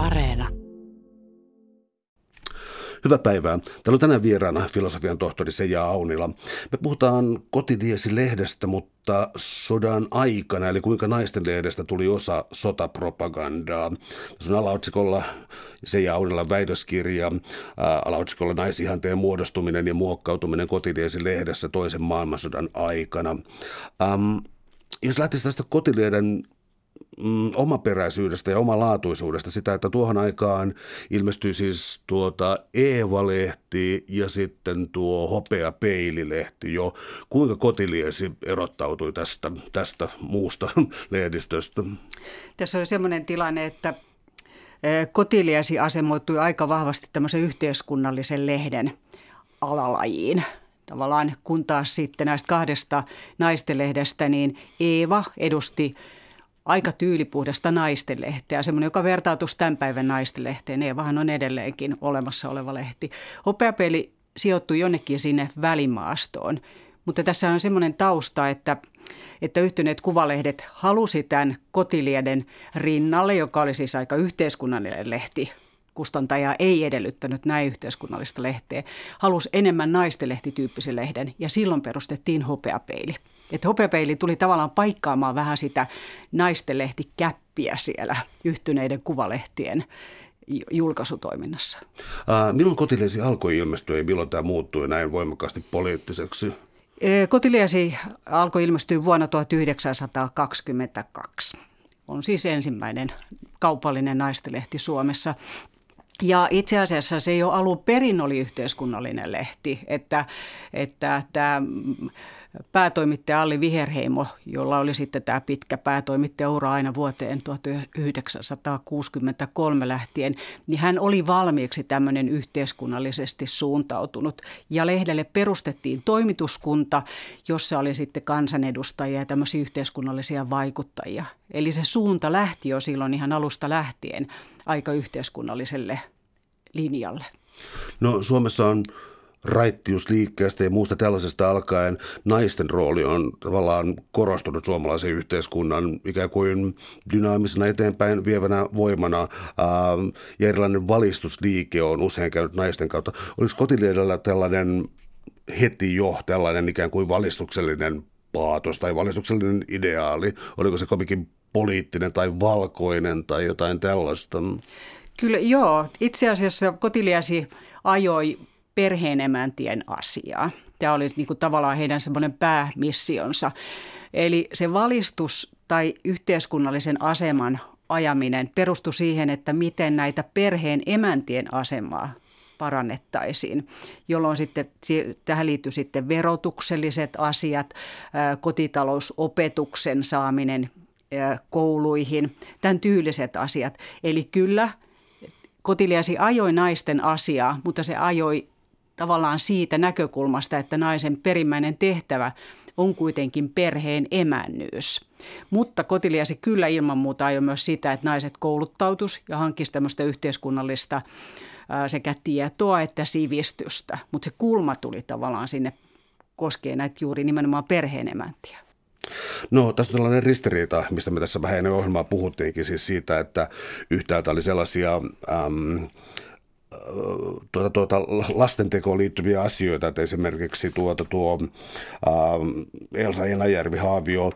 Areena. Hyvää päivää. Täällä on tänään vieraana filosofian tohtori Seija Aunila. Me puhutaan kotidiesi-lehdestä, mutta sodan aikana, eli kuinka naisten lehdestä tuli osa sotapropagandaa. Tässä on alaotsikolla Seija Aunilan väitöskirja, alaotsikolla naisihanteen muodostuminen ja muokkautuminen kotidiesi-lehdessä toisen maailmansodan aikana. Ähm, jos lähtisi tästä kotilehden mm, omaperäisyydestä ja omalaatuisuudesta sitä, että tuohon aikaan ilmestyi siis tuota Eeva-lehti ja sitten tuo hopea peililehti jo. Kuinka kotiliesi erottautui tästä, tästä muusta lehdistöstä? Tässä oli sellainen tilanne, että e, kotiliesi asemoitui aika vahvasti tämmöisen yhteiskunnallisen lehden alalajiin tavallaan, kun taas sitten näistä kahdesta naistenlehdestä, niin Eeva edusti aika tyylipuhdasta naistenlehteä, semmoinen, joka vertautuisi tämän päivän naistenlehteen. Eevahan on edelleenkin olemassa oleva lehti. Hopeapeli sijoittui jonnekin sinne välimaastoon, mutta tässä on semmoinen tausta, että että yhtyneet kuvalehdet halusi tämän kotilieden rinnalle, joka oli siis aika yhteiskunnallinen lehti. Kustantaja ei edellyttänyt näin yhteiskunnallista lehteä. Halusi enemmän naistenlehtityyppisen lehden ja silloin perustettiin hopeapeili. Että hopeapeili tuli tavallaan paikkaamaan vähän sitä naistenlehtikäppiä siellä yhtyneiden kuvalehtien julkaisutoiminnassa. Ää, milloin kotiliesi alkoi ilmestyä ja milloin tämä muuttui näin voimakkaasti poliittiseksi? Kotiliesi alkoi ilmestyä vuonna 1922. On siis ensimmäinen kaupallinen naistenlehti Suomessa. Ja itse asiassa se jo alun perin oli yhteiskunnallinen lehti, että, että tämä päätoimittaja Alli Viherheimo, jolla oli sitten tämä pitkä päätoimittajaura aina vuoteen 1963 lähtien, niin hän oli valmiiksi tämmöinen yhteiskunnallisesti suuntautunut. Ja lehdelle perustettiin toimituskunta, jossa oli sitten kansanedustajia ja tämmöisiä yhteiskunnallisia vaikuttajia. Eli se suunta lähti jo silloin ihan alusta lähtien aika yhteiskunnalliselle linjalle. No Suomessa on raittiusliikkeestä ja muusta tällaisesta alkaen naisten rooli on tavallaan korostunut suomalaisen yhteiskunnan ikään kuin dynaamisena eteenpäin vievänä voimana ää, ja erilainen valistusliike on usein käynyt naisten kautta. Oliko kotiliedellä tällainen heti jo tällainen ikään kuin valistuksellinen paatos tai valistuksellinen ideaali? Oliko se kovinkin poliittinen tai valkoinen tai jotain tällaista? Kyllä joo. Itse asiassa kotiliasi ajoi perheenemäntien asiaa. Tämä oli niin kuin tavallaan heidän semmoinen päämissionsa. Eli se valistus tai yhteiskunnallisen aseman ajaminen perustui siihen, että miten näitä perheen emäntien asemaa parannettaisiin, jolloin sitten tähän liittyy sitten verotukselliset asiat, kotitalousopetuksen saaminen kouluihin, tämän tyyliset asiat. Eli kyllä kotiliasi ajoi naisten asiaa, mutta se ajoi tavallaan siitä näkökulmasta, että naisen perimmäinen tehtävä on kuitenkin perheen emännyys. Mutta kotiliasi kyllä ilman muuta ajoi myös sitä, että naiset kouluttautus ja hankkisi tämmöistä yhteiskunnallista sekä tietoa että sivistystä. Mutta se kulma tuli tavallaan sinne koskee näitä juuri nimenomaan perheen emäntiä. No tässä on tällainen ristiriita, mistä me tässä vähän ennen ohjelmaa puhuttiinkin, siis siitä, että yhtäältä oli sellaisia... Ähm, tuota, tuota, lastentekoon liittyviä asioita, että esimerkiksi tuota, tuo ää, Elsa Enäjärvi Haavio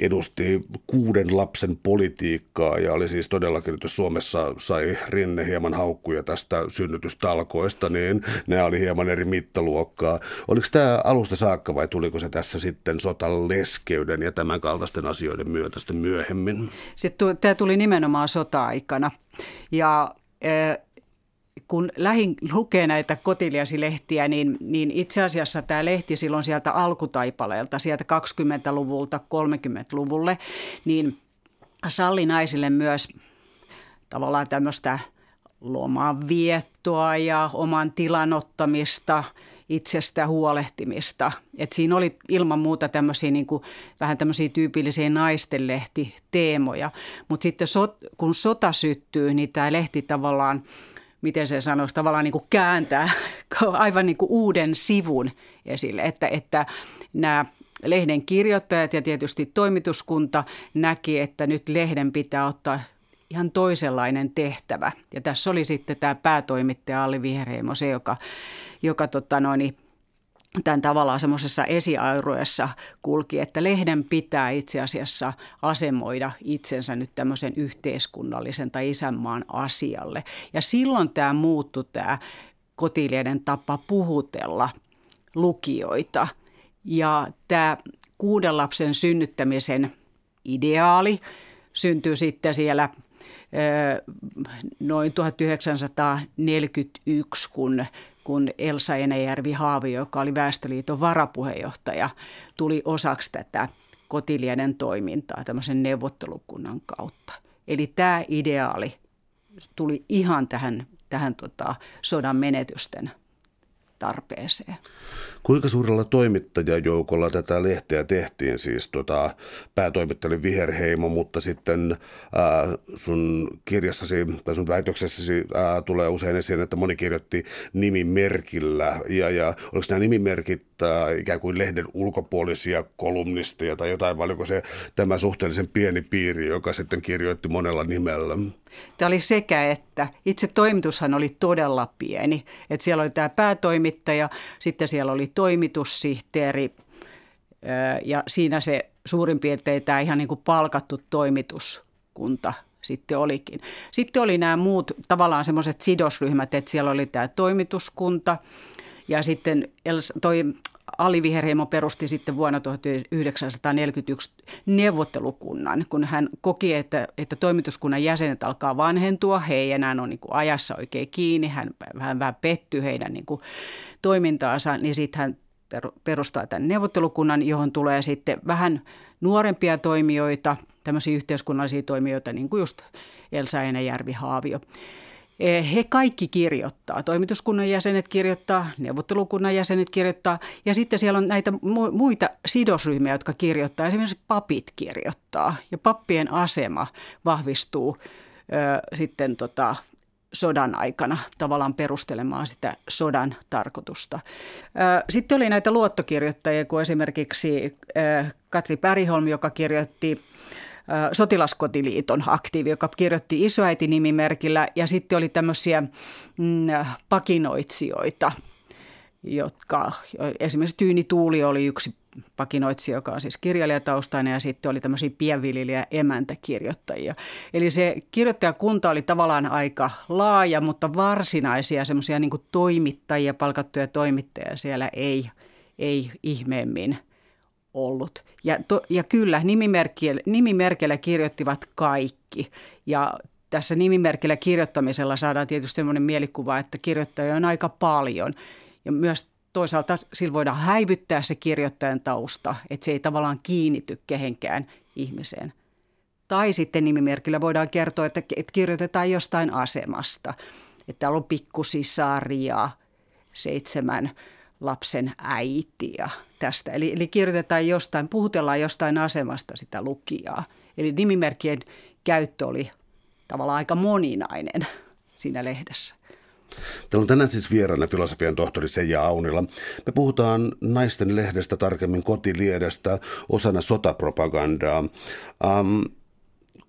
edusti kuuden lapsen politiikkaa ja oli siis todellakin, että Suomessa sai Rinne hieman haukkuja tästä synnytystalkoista, niin ne oli hieman eri mittaluokkaa. Oliko tämä alusta saakka vai tuliko se tässä sitten sotaleskeyden ja tämän kaltaisten asioiden myötä sitten myöhemmin? Sitten tämä tuli nimenomaan sota-aikana ja kun lähin lukee näitä kotiliasilehtiä, niin, niin itse asiassa tämä lehti silloin sieltä alkutaipaleelta, sieltä 20-luvulta 30-luvulle, niin salli naisille myös tavallaan tämmöistä lomanviettoa ja oman tilan ottamista, itsestä huolehtimista. Et siinä oli ilman muuta tämmöisiä niin kuin, vähän tämmöisiä tyypillisiä naistenlehti-teemoja. Mutta sitten sot, kun sota syttyy, niin tämä lehti tavallaan – miten se sanoisi, tavallaan niin kuin kääntää aivan niin kuin uuden sivun esille, että, että nämä lehden kirjoittajat ja tietysti toimituskunta näki, että nyt lehden pitää ottaa ihan toisenlainen tehtävä. Ja tässä oli sitten tämä päätoimittaja Alli Viherheimo, se joka, joka tota noin, tämän tavallaan semmoisessa esiairuessa kulki, että lehden pitää itse asiassa asemoida itsensä nyt tämmöisen yhteiskunnallisen tai isänmaan asialle. Ja silloin tämä muuttui tämä kotilieden tapa puhutella lukijoita. Ja tämä kuuden lapsen synnyttämisen ideaali syntyi sitten siellä noin 1941, kun kun Elsa Enäjärvi Haavio, joka oli Väestöliiton varapuheenjohtaja, tuli osaksi tätä kotilieden toimintaa tämmöisen neuvottelukunnan kautta. Eli tämä ideaali tuli ihan tähän, tähän tota, sodan menetysten tarpeeseen. Kuinka suurella toimittajajoukolla tätä lehteä tehtiin? Siis tota, päätoimittaja Viherheimo, mutta sitten ää, sun kirjassasi tai sun väitöksessäsi ää, tulee usein esiin, että moni kirjoitti nimimerkillä. Ja, ja oliko nämä nimimerkit ää, ikään kuin lehden ulkopuolisia kolumnisteja tai jotain, vai oliko se tämä suhteellisen pieni piiri, joka sitten kirjoitti monella nimellä? Tämä oli sekä että. Itse toimitushan oli todella pieni. Että siellä oli tämä päätoimittaja, sitten siellä oli toimitussihteeri ja siinä se suurin piirtein tämä ihan niin kuin palkattu toimituskunta sitten olikin. Sitten oli nämä muut tavallaan semmoiset sidosryhmät, että siellä oli tämä toimituskunta ja sitten toi Ali Viherheimo perusti sitten vuonna 1941 neuvottelukunnan, kun hän koki, että, että toimituskunnan jäsenet alkaa vanhentua, he ei enää ole niin kuin ajassa oikein kiinni, hän, hän vähän pettyi heidän niin kuin toimintaansa, niin sitten hän perustaa tämän neuvottelukunnan, johon tulee sitten vähän nuorempia toimijoita, tämmöisiä yhteiskunnallisia toimijoita, niin kuin just Elsa Enäjärvi Haavio. Eh, he kaikki kirjoittaa. Toimituskunnan jäsenet kirjoittaa, neuvottelukunnan jäsenet kirjoittaa ja sitten siellä on näitä muita sidosryhmiä, jotka kirjoittaa. Esimerkiksi papit kirjoittaa ja pappien asema vahvistuu ö, sitten tota, sodan aikana tavallaan perustelemaan sitä sodan tarkoitusta. Sitten oli näitä luottokirjoittajia, kuin esimerkiksi Katri Päriholm, joka kirjoitti sotilaskotiliiton aktiivi, joka kirjoitti isoäiti-nimimerkillä ja sitten oli tämmöisiä mm, pakinoitsijoita, jotka esimerkiksi Tyyni Tuuli oli yksi pakinoitsija, joka on siis kirjailijataustainen ja sitten oli tämmöisiä pienviljelijä emäntäkirjoittajia. Eli se kirjoittajakunta oli tavallaan aika laaja, mutta varsinaisia semmoisia niin toimittajia, palkattuja toimittajia siellä ei, ei ihmeemmin ollut. Ja, to, ja kyllä, nimimerkillä, kirjoittivat kaikki. Ja tässä nimimerkillä kirjoittamisella saadaan tietysti sellainen mielikuva, että kirjoittajia on aika paljon. Ja myös toisaalta sillä voidaan häivyttää se kirjoittajan tausta, että se ei tavallaan kiinnity kehenkään ihmiseen. Tai sitten nimimerkillä voidaan kertoa, että, että kirjoitetaan jostain asemasta. Että täällä on pikkusisaria, seitsemän lapsen äiti ja tästä. Eli, eli kirjoitetaan jostain, puhutellaan jostain asemasta sitä lukijaa. Eli nimimerkkien käyttö oli tavallaan aika moninainen siinä lehdessä. Täällä on tänään siis vieraana filosofian tohtori Seija Aunila. Me puhutaan naisten lehdestä, tarkemmin kotiliedestä, osana sotapropagandaa. Um,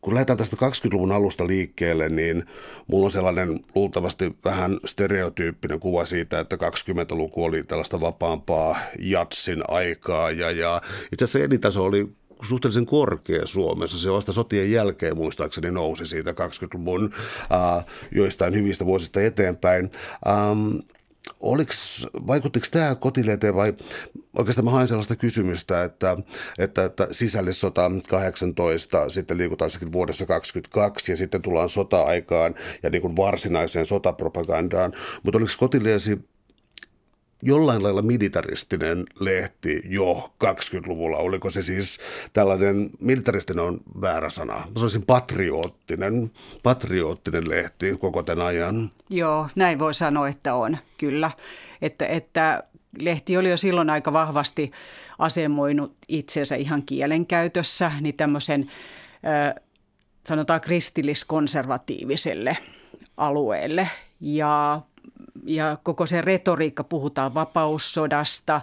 kun lähdetään tästä 20-luvun alusta liikkeelle, niin mulla on sellainen luultavasti vähän stereotyyppinen kuva siitä, että 20-luku oli tällaista vapaampaa jatsin aikaa ja, ja itse asiassa elintaso oli suhteellisen korkea Suomessa. Se vasta sotien jälkeen muistaakseni nousi siitä 20-luvun äh, joistain hyvistä vuosista eteenpäin. Ähm, oliks, vaikuttiko tämä kotileteen vai oikeastaan mä haen sellaista kysymystä, että, että, että sisällissota 18, sitten liikutaan vuodessa 22 ja sitten tullaan sota-aikaan ja niin kuin varsinaiseen sotapropagandaan, mutta oliko kotileesi jollain lailla militaristinen lehti jo 20-luvulla. Oliko se siis tällainen, militaristinen on väärä sana, mä sanoisin patriottinen, patriottinen lehti koko tämän ajan? Joo, näin voi sanoa, että on, kyllä. Että, että lehti oli jo silloin aika vahvasti asemoinut itsensä ihan kielenkäytössä, niin tämmöisen sanotaan kristilliskonservatiiviselle alueelle. Ja ja koko se retoriikka, puhutaan vapaussodasta,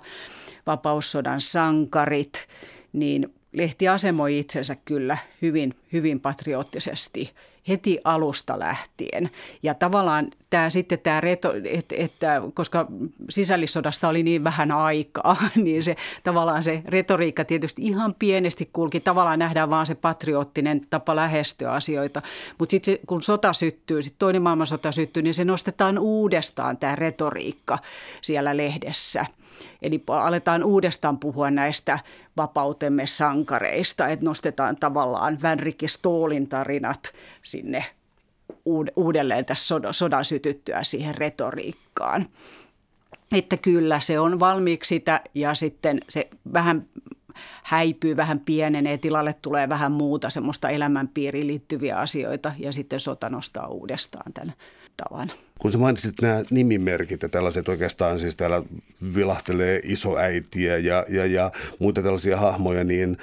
vapaussodan sankarit, niin lehti asemoi itsensä kyllä hyvin, hyvin patriottisesti heti alusta lähtien. Ja tavallaan tämä sitten tämä reto, että, että koska sisällissodasta oli niin vähän aikaa, niin se tavallaan se retoriikka tietysti ihan pienesti kulki. Tavallaan nähdään vaan se patriottinen tapa lähestyä asioita. Mutta sitten kun sota syttyy, sitten toinen maailmansota syttyy, niin se nostetaan uudestaan tämä retoriikka siellä lehdessä. Eli aletaan uudestaan puhua näistä vapautemme sankareista, että nostetaan tavallaan Vänrikki Stoolin tarinat sinne uudelleen tässä sodan sytyttyä siihen retoriikkaan. Että kyllä se on valmiiksi sitä ja sitten se vähän häipyy, vähän pienenee, tilalle tulee vähän muuta semmoista elämänpiiriin liittyviä asioita ja sitten sota nostaa uudestaan tämän tavan. Kun sä mainitsit nämä nimimerkit ja tällaiset oikeastaan, siis täällä vilahtelee isoäitiä ja, ja, ja muita tällaisia hahmoja, niin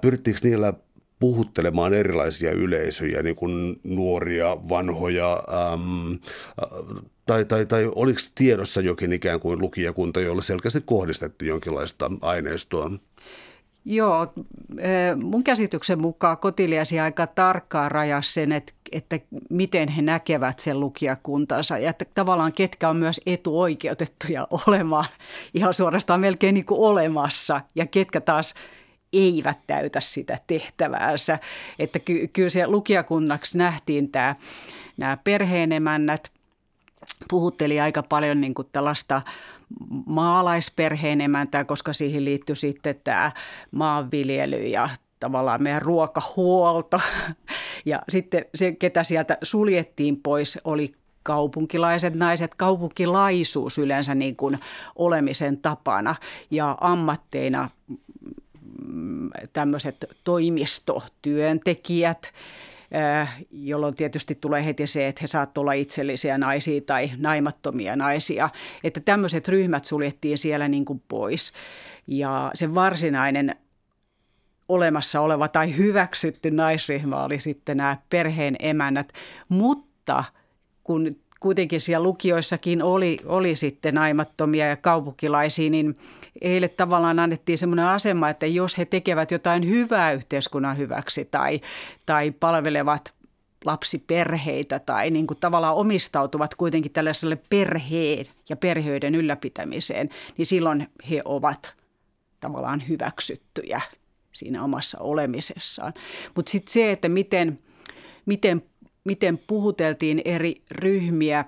pyrittiinkö niillä puhuttelemaan erilaisia yleisöjä, niin kuin nuoria, vanhoja, äm, tai, tai, tai oliko tiedossa jokin ikään kuin lukijakunta, jolle selkeästi kohdistettiin jonkinlaista aineistoa? Joo, mun käsityksen mukaan kotiliasi aika tarkkaan rajas sen, että, että miten he näkevät sen lukijakuntansa ja että tavallaan ketkä on myös etuoikeutettuja olemaan ihan suorastaan melkein niin kuin olemassa ja ketkä taas eivät täytä sitä tehtäväänsä. Että ky- kyllä siellä lukijakunnaksi nähtiin tämä, nämä perheenemännät, puhutteli aika paljon niin kuin tällaista maalaisperheen emäntää, koska siihen liittyy sitten tämä maanviljely ja tavallaan meidän ruokahuolto. Ja sitten se, ketä sieltä suljettiin pois, oli kaupunkilaiset naiset, kaupunkilaisuus yleensä niin kuin olemisen tapana ja ammatteina mm, tämmöiset toimistotyöntekijät, jolloin tietysti tulee heti se, että he saattavat olla itsellisiä naisia tai naimattomia naisia. Että tämmöiset ryhmät suljettiin siellä niin kuin pois. Ja se varsinainen olemassa oleva tai hyväksytty naisryhmä oli sitten nämä perheen emännät. Mutta kun kuitenkin siellä lukioissakin oli, oli sitten naimattomia ja kaupunkilaisia, niin heille tavallaan annettiin semmoinen asema, että jos he tekevät jotain hyvää yhteiskunnan hyväksi tai, tai palvelevat lapsiperheitä tai niin kuin tavallaan omistautuvat kuitenkin tällaiselle perheen ja perheiden ylläpitämiseen, niin silloin he ovat tavallaan hyväksyttyjä siinä omassa olemisessaan. Mutta sitten se, että miten, miten miten puhuteltiin eri ryhmiä,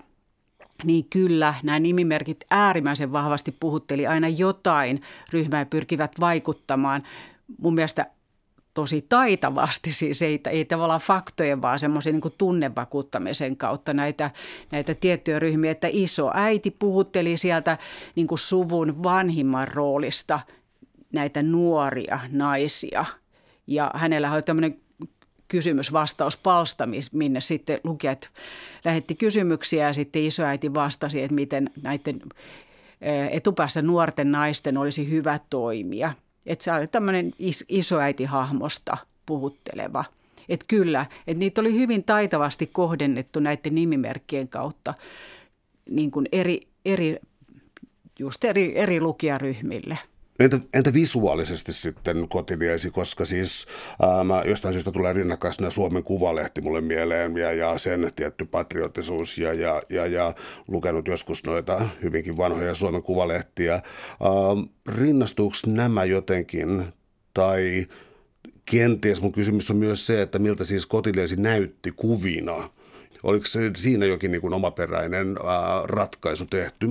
niin kyllä nämä nimimerkit äärimmäisen vahvasti puhutteli aina jotain ryhmää pyrkivät vaikuttamaan. Mun mielestä tosi taitavasti, siis ei, ei tavallaan faktojen, vaan semmoisen niin tunnevakuuttamisen kautta näitä, näitä tiettyjä ryhmiä, että iso äiti puhutteli sieltä niin kuin suvun vanhimman roolista näitä nuoria naisia. Ja hänellä oli tämmöinen kysymys-vastauspalsta, minne sitten lukijat lähetti kysymyksiä ja sitten isoäiti vastasi, että miten näiden etupäässä nuorten naisten olisi hyvä toimia. Että se oli tämmöinen is- isoäitihahmosta puhutteleva. Että kyllä, että niitä oli hyvin taitavasti kohdennettu näiden nimimerkkien kautta niin kuin eri, eri, just eri, eri lukijaryhmille – Entä, entä visuaalisesti sitten kotiliesi, koska siis ää, jostain syystä tulee rinnakkaisena Suomen Kuvalehti mulle mieleen ja, ja sen tietty patriottisuus ja, ja, ja, ja lukenut joskus noita hyvinkin vanhoja Suomen Kuvalehtiä. Ää, rinnastuuko nämä jotenkin? Tai kenties mun kysymys on myös se, että miltä siis kotiliesi näytti kuvina – Oliko se siinä jokin niin kuin omaperäinen ää, ratkaisu tehty?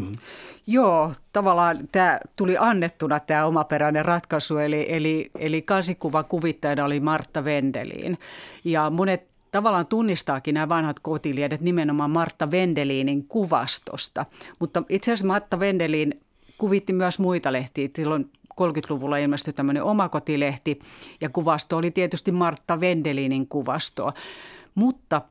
Joo, tavallaan tämä tuli annettuna tämä omaperäinen ratkaisu, eli, eli, eli kansikuva kuvittajana oli Martta Vendelin. Ja monet tavallaan tunnistaakin nämä vanhat kotiliedet nimenomaan Martta Vendelinin kuvastosta. Mutta itse asiassa Martta Vendelin kuvitti myös muita lehtiä. Silloin 30-luvulla ilmestyi tämmöinen omakotilehti ja kuvasto oli tietysti Martta Vendelinin kuvastoa. Mutta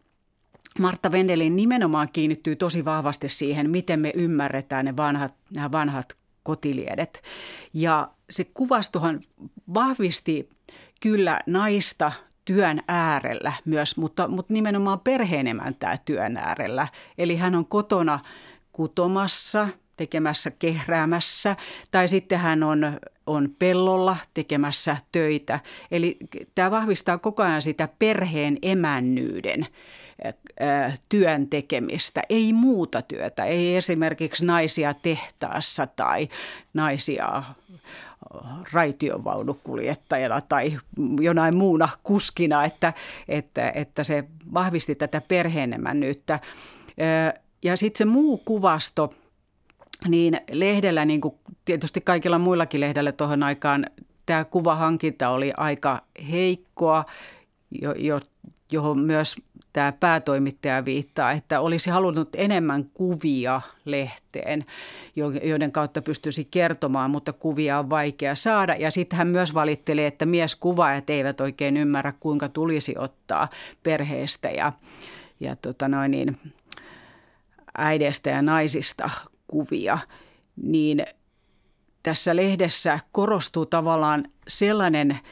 Martta Vendelin nimenomaan kiinnittyy tosi vahvasti siihen, miten me ymmärretään ne vanhat, nämä vanhat kotiliedet. Ja se kuvastohan vahvisti kyllä naista työn äärellä myös, mutta, mutta nimenomaan perheenemäntää työn äärellä. Eli hän on kotona kutomassa, tekemässä, kehräämässä, tai sitten hän on, on pellolla tekemässä töitä. Eli tämä vahvistaa koko ajan sitä perheen emännyyden työn tekemistä, ei muuta työtä, ei esimerkiksi naisia tehtaassa tai naisia raitiovaunukuljettajana tai jonain muuna kuskina, että, että, että se vahvisti tätä perheenemännyyttä. Ja sitten se muu kuvasto, niin lehdellä, niin kuin tietysti kaikilla muillakin lehdellä tuohon aikaan, tämä kuvahankinta oli aika heikkoa, jo, jo, johon myös tämä päätoimittaja viittaa, että olisi halunnut enemmän kuvia lehteen, joiden kautta pystyisi kertomaan, mutta kuvia on vaikea saada. Ja sitten hän myös valitteli, että mieskuvaajat eivät oikein ymmärrä, kuinka tulisi ottaa perheestä ja, ja tota noin niin, äideistä ja naisista kuvia. Niin tässä lehdessä korostuu tavallaan sellainen –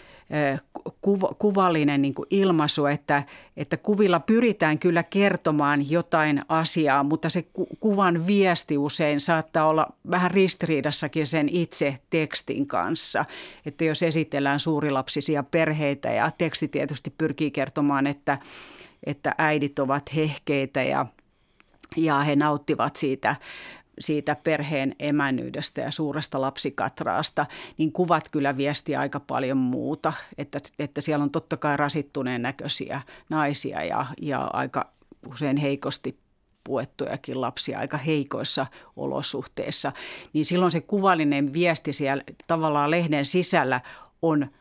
kuva, kuvallinen niin ilmaisu, että, että kuvilla pyritään kyllä kertomaan jotain asiaa, mutta se ku, kuvan viesti usein saattaa olla vähän ristiriidassakin sen itse tekstin kanssa. Että jos esitellään suurilapsisia perheitä ja teksti tietysti pyrkii kertomaan, että, että äidit ovat hehkeitä ja, ja he nauttivat siitä siitä perheen emännyydestä ja suuresta lapsikatraasta, niin kuvat kyllä viesti aika paljon muuta. Että, että siellä on totta kai rasittuneen näköisiä naisia ja, ja aika usein heikosti puettujakin lapsia aika heikoissa olosuhteissa, niin silloin se kuvallinen viesti siellä tavallaan lehden sisällä on –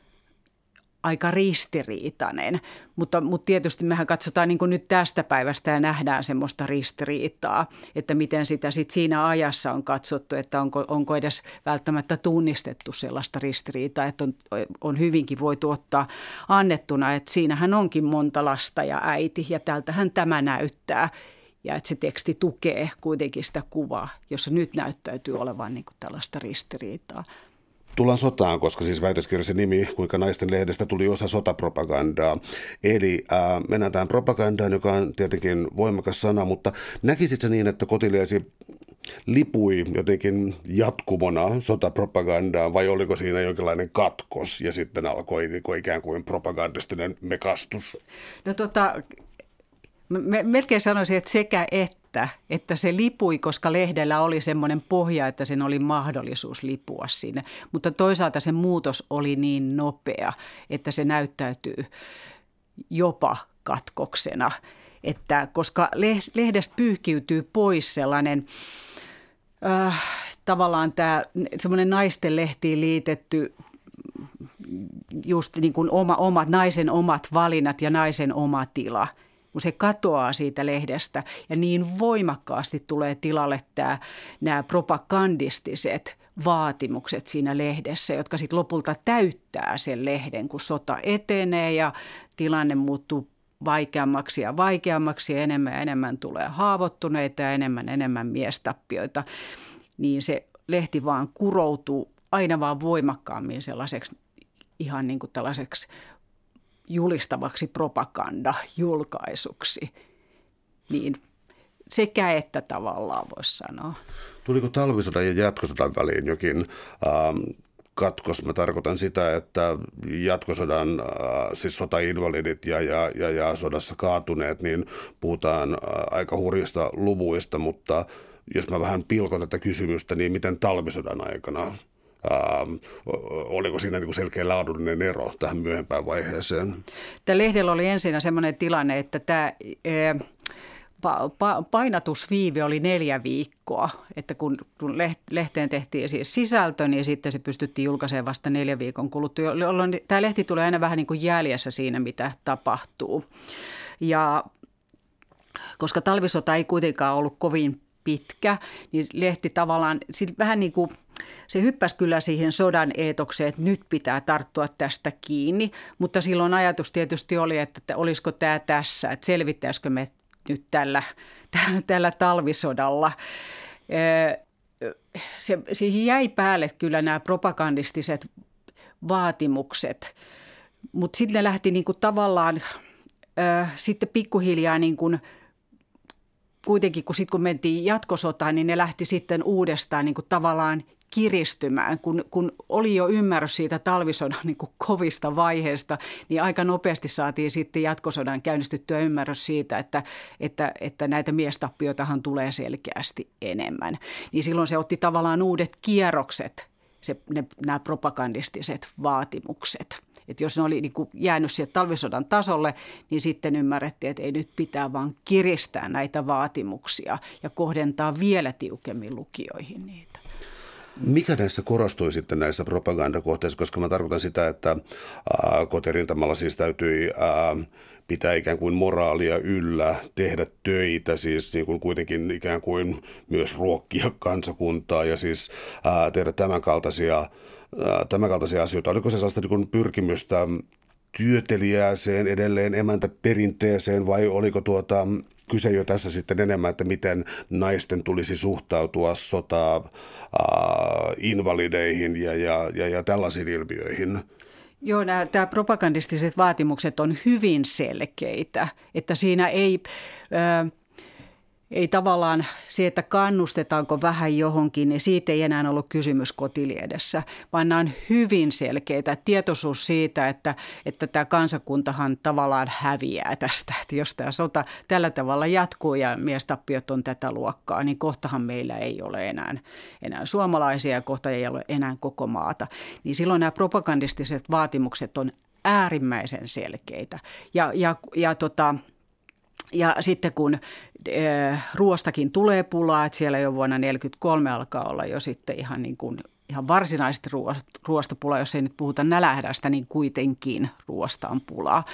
aika ristiriitainen. Mutta, mutta tietysti mehän katsotaan niin nyt tästä päivästä ja nähdään semmoista ristiriitaa, että miten sitä sit siinä ajassa on katsottu, että onko, onko edes välttämättä tunnistettu sellaista ristiriitaa, että on, on hyvinkin voitu ottaa annettuna, että siinähän onkin monta lasta ja äiti ja tältähän tämä näyttää. Ja että se teksti tukee kuitenkin sitä kuvaa, jossa nyt näyttäytyy olevan niin tällaista ristiriitaa tullaan sotaan, koska siis väitöskirjassa nimi, kuinka naisten lehdestä tuli osa sotapropagandaa. Eli ää, mennään tähän propagandaan, joka on tietenkin voimakas sana, mutta näkisit se niin, että kotiliesi lipui jotenkin jatkumona sotapropagandaan vai oliko siinä jonkinlainen katkos ja sitten alkoi niin ikään kuin propagandistinen mekastus? No tota, me, melkein sanoisin, että sekä että että, että se lipui, koska lehdellä oli semmoinen pohja, että sen oli mahdollisuus lipua sinne. Mutta toisaalta se muutos oli niin nopea, että se näyttäytyy jopa katkoksena. Että koska lehdestä pyyhkiytyy pois sellainen äh, tavallaan tämä semmoinen naisten lehtiin liitetty just niin kuin oma, omat, naisen omat valinnat ja naisen oma tila – kun se katoaa siitä lehdestä ja niin voimakkaasti tulee tilalle tämä, nämä propagandistiset vaatimukset siinä lehdessä, jotka sitten lopulta täyttää sen lehden, kun sota etenee ja tilanne muuttuu vaikeammaksi ja vaikeammaksi ja enemmän ja enemmän tulee haavoittuneita ja enemmän enemmän miestappioita, niin se lehti vaan kuroutuu aina vaan voimakkaammin sellaiseksi ihan niin kuin tällaiseksi julistavaksi propaganda-julkaisuksi. Niin sekä että tavallaan voisi sanoa. Tuliko talvisodan ja jatkosodan väliin jokin ähm, katkos? Mä tarkoitan sitä, että jatkosodan, äh, siis sotainvalidit ja, ja, ja, ja sodassa kaatuneet, niin puhutaan äh, aika hurjista luvuista, mutta jos mä vähän pilkon tätä kysymystä, niin miten talvisodan aikana Ähm, oliko siinä niin selkeä laadullinen ero tähän myöhempään vaiheeseen? Tämä lehdellä oli ensin sellainen tilanne, että tämä painatusviive oli neljä viikkoa, että kun, lehteen tehtiin siis sisältö, niin sitten se pystyttiin julkaisemaan vasta neljä viikon kuluttua, jolloin tämä lehti tulee aina vähän niin kuin jäljessä siinä, mitä tapahtuu. Ja koska talvisota ei kuitenkaan ollut kovin pitkä, niin lehti tavallaan vähän niin kuin, se hyppäsi kyllä siihen sodan eetokseen, että nyt pitää tarttua tästä kiinni, mutta silloin ajatus tietysti oli, että olisiko tämä tässä, että selvittäisikö me nyt tällä, tällä talvisodalla. Se, siihen jäi päälle kyllä nämä propagandistiset vaatimukset, mutta sitten ne lähti niin kuin tavallaan äh, sitten pikkuhiljaa niin kuin – kuitenkin kun sitten kun mentiin jatkosotaan, niin ne lähti sitten uudestaan niin kuin tavallaan kiristymään, kun, kun oli jo ymmärrys siitä talvisodan niin kuin kovista vaiheesta, niin aika nopeasti saatiin sitten jatkosodan käynnistyttyä ymmärrys siitä, että, että, että näitä miestappioitahan tulee selkeästi enemmän. Niin silloin se otti tavallaan uudet kierrokset, se, ne, nämä propagandistiset vaatimukset. Että jos ne oli niin kuin jäänyt sieltä talvisodan tasolle, niin sitten ymmärrettiin, että ei nyt pitää vaan kiristää näitä vaatimuksia ja kohdentaa vielä tiukemmin lukijoihin niitä. Mikä näissä korostui sitten näissä propagandakohteissa, koska mä tarkoitan sitä, että koterintamalla siis täytyi ää, pitää ikään kuin moraalia yllä, tehdä töitä, siis niin kuin kuitenkin ikään kuin myös ruokkia kansakuntaa ja siis ää, tehdä tämän kaltaisia, ää, tämän kaltaisia asioita. Oliko se sellaista niin pyrkimystä työtelijääseen edelleen emäntäperinteeseen vai oliko tuota kyse jo tässä sitten enemmän, että miten naisten tulisi suhtautua sotaa äh, invalideihin ja, ja, ja, ja tällaisiin ilmiöihin? Joo, nämä, tämä propagandistiset vaatimukset on hyvin selkeitä, että siinä ei... ei tavallaan se, että kannustetaanko vähän johonkin, niin siitä ei enää ollut kysymys kotiliedessä, vaan nämä on hyvin selkeitä. Tietoisuus siitä, että, että tämä kansakuntahan tavallaan häviää tästä. Että jos tämä sota tällä tavalla jatkuu ja miestappiot on tätä luokkaa, niin kohtahan meillä ei ole enää, enää suomalaisia ja kohta ei ole enää koko maata. Niin silloin nämä propagandistiset vaatimukset on äärimmäisen selkeitä. Ja, ja, ja tota, ja sitten kun äh, ruostakin tulee pulaa, että siellä jo vuonna 1943 alkaa olla jo sitten ihan niin kuin ihan varsinaisesti ruoasta pulaa, jos ei nyt puhuta nälähdästä, niin kuitenkin ruoasta on pulaa.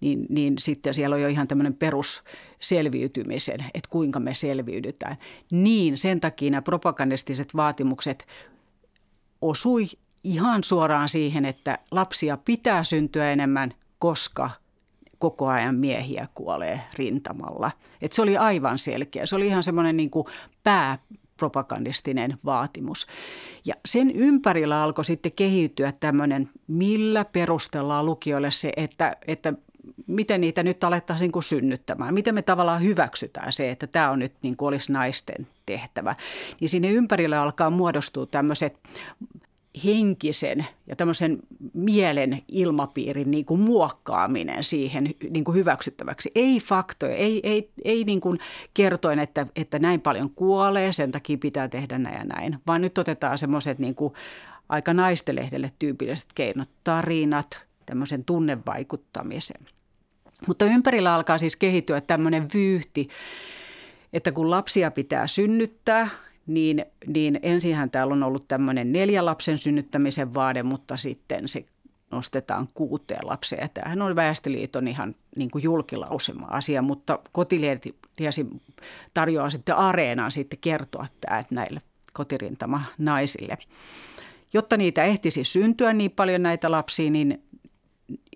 Niin, niin sitten siellä on jo ihan tämmöinen perusselviytymisen, että kuinka me selviydytään. Niin sen takia nämä propagandistiset vaatimukset osui ihan suoraan siihen, että lapsia pitää syntyä enemmän, koska – koko ajan miehiä kuolee rintamalla. Et se oli aivan selkeä. Se oli ihan semmoinen niin kuin pääpropagandistinen vaatimus. Ja sen ympärillä alkoi sitten kehittyä tämmöinen, millä perustellaan lukijoille se, että, että miten niitä nyt alettaisiin kuin synnyttämään. Miten me tavallaan hyväksytään se, että tämä on nyt niin kuin olisi naisten tehtävä. Niin sinne ympärille alkaa muodostua tämmöiset henkisen ja tämmöisen mielen ilmapiirin niin kuin muokkaaminen siihen niin kuin hyväksyttäväksi. Ei faktoja, ei, ei, ei niin kuin kertoen, että, että näin paljon kuolee, sen takia pitää tehdä näin ja näin, vaan nyt otetaan semmoiset niin kuin aika naistelehdelle tyypilliset keinot, tarinat, tämmöisen tunnevaikuttamisen. Mutta ympärillä alkaa siis kehittyä tämmöinen vyyhti, että kun lapsia pitää synnyttää – niin, niin ensinhän täällä on ollut tämmöinen neljän lapsen synnyttämisen vaade, mutta sitten se nostetaan kuuteen lapseen. Ja tämähän on Väestöliiton ihan niin kuin julkilausema asia, mutta kotiliesi tarjoaa sitten areenaan sitten kertoa tämä näille kotirintama naisille. Jotta niitä ehtisi syntyä niin paljon näitä lapsia, niin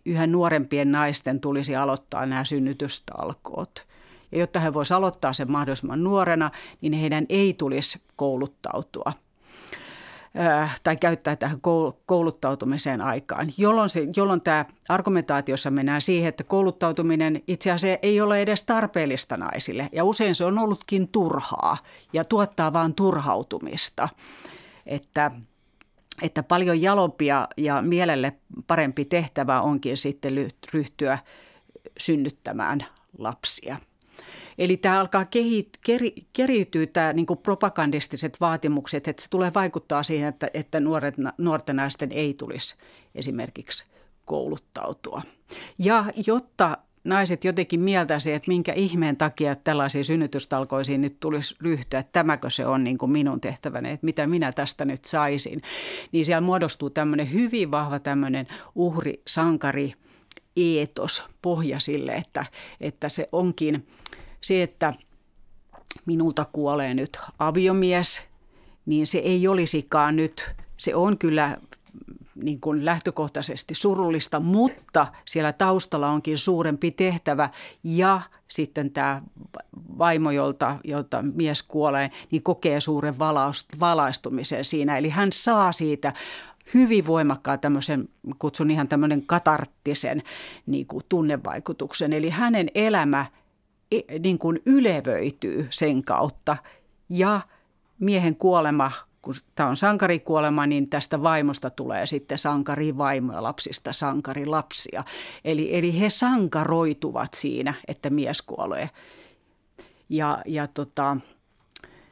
yhä nuorempien naisten tulisi aloittaa nämä synnytystalkoot. Ja jotta he voisivat aloittaa sen mahdollisimman nuorena, niin heidän ei tulisi kouluttautua tai käyttää tähän kouluttautumiseen aikaan, jolloin, se, jolloin tämä argumentaatiossa mennään siihen, että kouluttautuminen itse asiassa ei ole edes tarpeellista naisille. Ja usein se on ollutkin turhaa ja tuottaa vain turhautumista. Että, että paljon jalompia ja mielelle parempi tehtävä onkin sitten ryhtyä synnyttämään lapsia. Eli tämä alkaa kehi, keri, keriytyä tämä niin propagandistiset vaatimukset, että se tulee vaikuttaa siihen, että, että nuoret, nuorten naisten ei tulisi esimerkiksi kouluttautua. Ja jotta naiset jotenkin mieltäisi, että minkä ihmeen takia tällaisiin synnytystalkoisiin nyt tulisi ryhtyä, että tämäkö se on niin kuin minun tehtäväni, että mitä minä tästä nyt saisin. Niin siellä muodostuu tämmöinen hyvin vahva tämmöinen uhri-sankari eetos pohja sille, että, että se onkin – se, että minulta kuolee nyt aviomies, niin se ei olisikaan nyt, se on kyllä niin kuin lähtökohtaisesti surullista, mutta siellä taustalla onkin suurempi tehtävä ja sitten tämä vaimo, jolta, jolta mies kuolee, niin kokee suuren valaistumisen siinä. Eli hän saa siitä hyvin voimakkaan tämmöisen, kutsun ihan tämmöinen katarttisen niin kuin tunnevaikutuksen. Eli hänen elämä niin kuin ylevöityy sen kautta ja miehen kuolema kun tämä on sankarikuolema, niin tästä vaimosta tulee sitten sankarivaimo ja lapsista sankarilapsia. Eli, eli he sankaroituvat siinä, että mies kuolee. Ja, ja tota,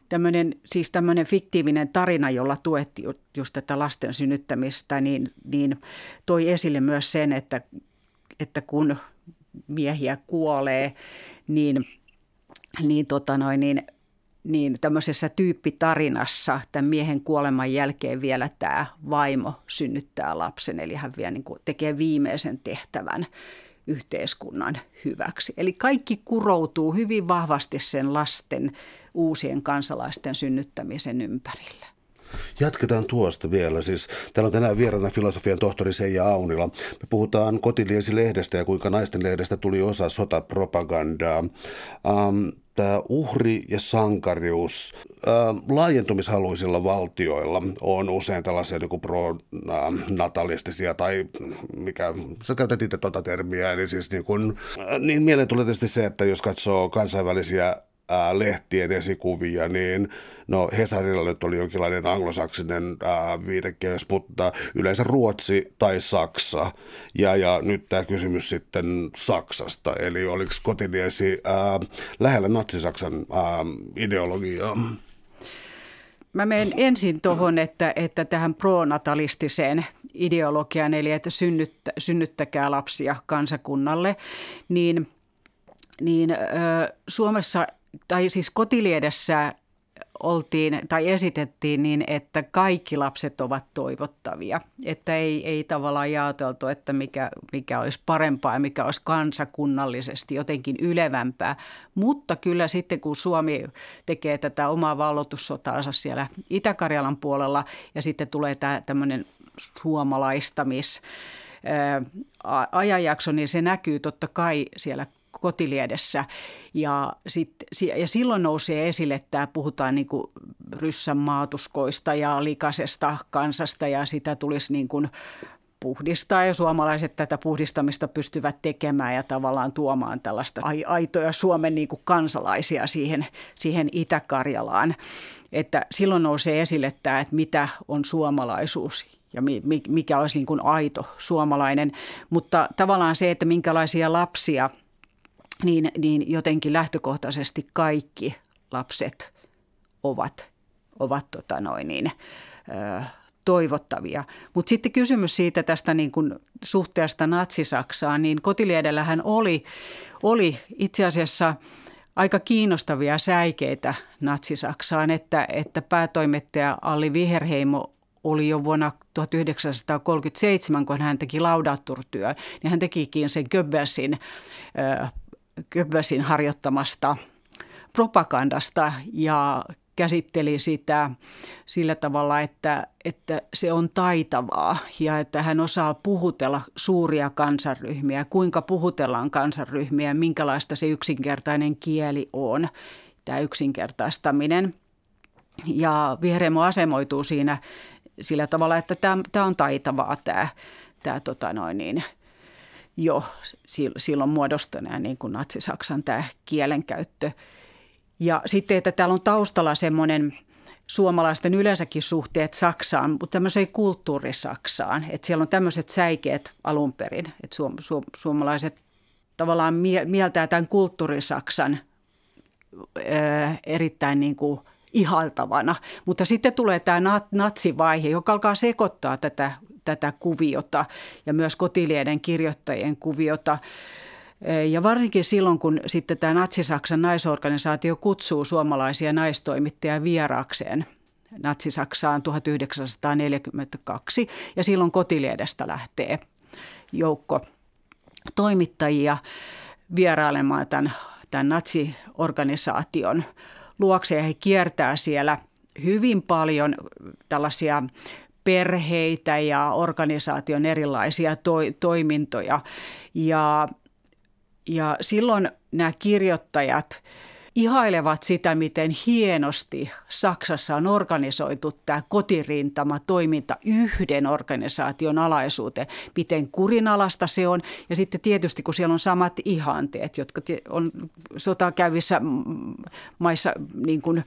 tämmöinen, siis tämmöinen fiktiivinen tarina, jolla tuettiin just tätä lasten synnyttämistä, niin, niin toi esille myös sen, että, että kun miehiä kuolee, niin, niin, tota noin, niin niin tämmöisessä tyyppitarinassa tämän miehen kuoleman jälkeen vielä tämä vaimo synnyttää lapsen, eli hän vielä niin tekee viimeisen tehtävän yhteiskunnan hyväksi. Eli kaikki kuroutuu hyvin vahvasti sen lasten uusien kansalaisten synnyttämisen ympärille. Jatketaan tuosta vielä. Siis täällä on tänään vieraana filosofian tohtori Seija Aunila. Me puhutaan Kotiliesi-lehdestä ja kuinka naisten lehdestä tuli osa sotapropagandaa. Um, tämä uhri ja sankarius ää, laajentumishaluisilla valtioilla on usein tällaisia niin pro-natalistisia tai mikä, sä käytät itse tuota termiä, eli siis niin, kuin, niin mieleen tulee tietysti se, että jos katsoo kansainvälisiä ää, lehtien esikuvia, niin no Hesarilla nyt oli jonkinlainen anglosaksinen ää, viitekeys, mutta yleensä Ruotsi tai Saksa. Ja, ja nyt tämä kysymys sitten Saksasta, eli oliko kotiniesi ää, lähellä natsi-Saksan ää, ideologiaa? Mä menen ensin tuohon, että, että tähän pronatalistiseen ideologiaan, eli että synnyttä, synnyttäkää lapsia kansakunnalle, niin, niin ö, Suomessa tai siis kotiliedessä oltiin tai esitettiin niin, että kaikki lapset ovat toivottavia. Että ei, ei tavallaan jaoteltu, että mikä, mikä olisi parempaa ja mikä olisi kansakunnallisesti jotenkin ylevämpää. Mutta kyllä sitten kun Suomi tekee tätä omaa vallotussotaansa siellä Itä-Karjalan puolella ja sitten tulee tämä tämmöinen suomalaistamis ajanjakso, niin se näkyy totta kai siellä kotiliedessä. Ja, sit, ja silloin nousee esille, että puhutaan niin kuin ryssän maatuskoista ja likaisesta kansasta ja sitä tulisi niin kuin puhdistaa ja suomalaiset tätä puhdistamista pystyvät tekemään ja tavallaan tuomaan tällaista aitoja Suomen niin kuin kansalaisia siihen, siihen Itä-Karjalaan. Että silloin nousee esille tämä, että mitä on suomalaisuus ja mikä olisi niin kuin aito suomalainen. Mutta tavallaan se, että minkälaisia lapsia – niin, niin jotenkin lähtökohtaisesti kaikki lapset ovat, ovat tota noin niin, ö, toivottavia. Mutta sitten kysymys siitä tästä niin kuin suhteesta Natsi-Saksaan, niin Kotiliedellähän oli, oli itse asiassa aika kiinnostavia säikeitä Natsi-Saksaan, että, että päätoimittaja Alli Viherheimo oli jo vuonna 1937, kun hän teki laudaturtyö, niin hän tekikin sen Goebbelsin Goebbelsin harjoittamasta propagandasta ja käsitteli sitä sillä tavalla, että, että se on taitavaa ja että hän osaa puhutella suuria kansanryhmiä, kuinka puhutellaan kansanryhmiä, minkälaista se yksinkertainen kieli on, tämä yksinkertaistaminen. Ja Viheremo asemoituu siinä sillä tavalla, että tämä, tämä on taitavaa tämä, tämä tota noin niin, jo silloin muodostuneen niin kuin natsi-Saksan tämä kielenkäyttö. Ja sitten, että täällä on taustalla semmoinen suomalaisten yleensäkin suhteet Saksaan, mutta tämmöiseen kulttuurisaksaan. Että siellä on tämmöiset säikeet alun perin, että suom- suom- suomalaiset tavallaan mie- mieltää tämän kulttuurisaksan ää, erittäin niin kuin ihaltavana. Mutta sitten tulee tämä natsivaihe, joka alkaa sekoittaa tätä tätä kuviota ja myös kotilieden kirjoittajien kuviota. Ja varsinkin silloin, kun sitten tämä Natsi-Saksan naisorganisaatio kutsuu suomalaisia naistoimittajia vieraakseen Natsi-Saksaan 1942. Ja silloin kotiliedestä lähtee joukko toimittajia vierailemaan tämän, tämän natsiorganisaation luokse ja he kiertää siellä hyvin paljon tällaisia perheitä ja organisaation erilaisia to, toimintoja. Ja, ja silloin nämä kirjoittajat ihailevat sitä, miten hienosti Saksassa on organisoitu tämä kotirintama toiminta yhden organisaation alaisuuteen, miten kurinalasta se on. Ja sitten tietysti, kun siellä on samat ihanteet, jotka on sotakäyvissä maissa niin kuin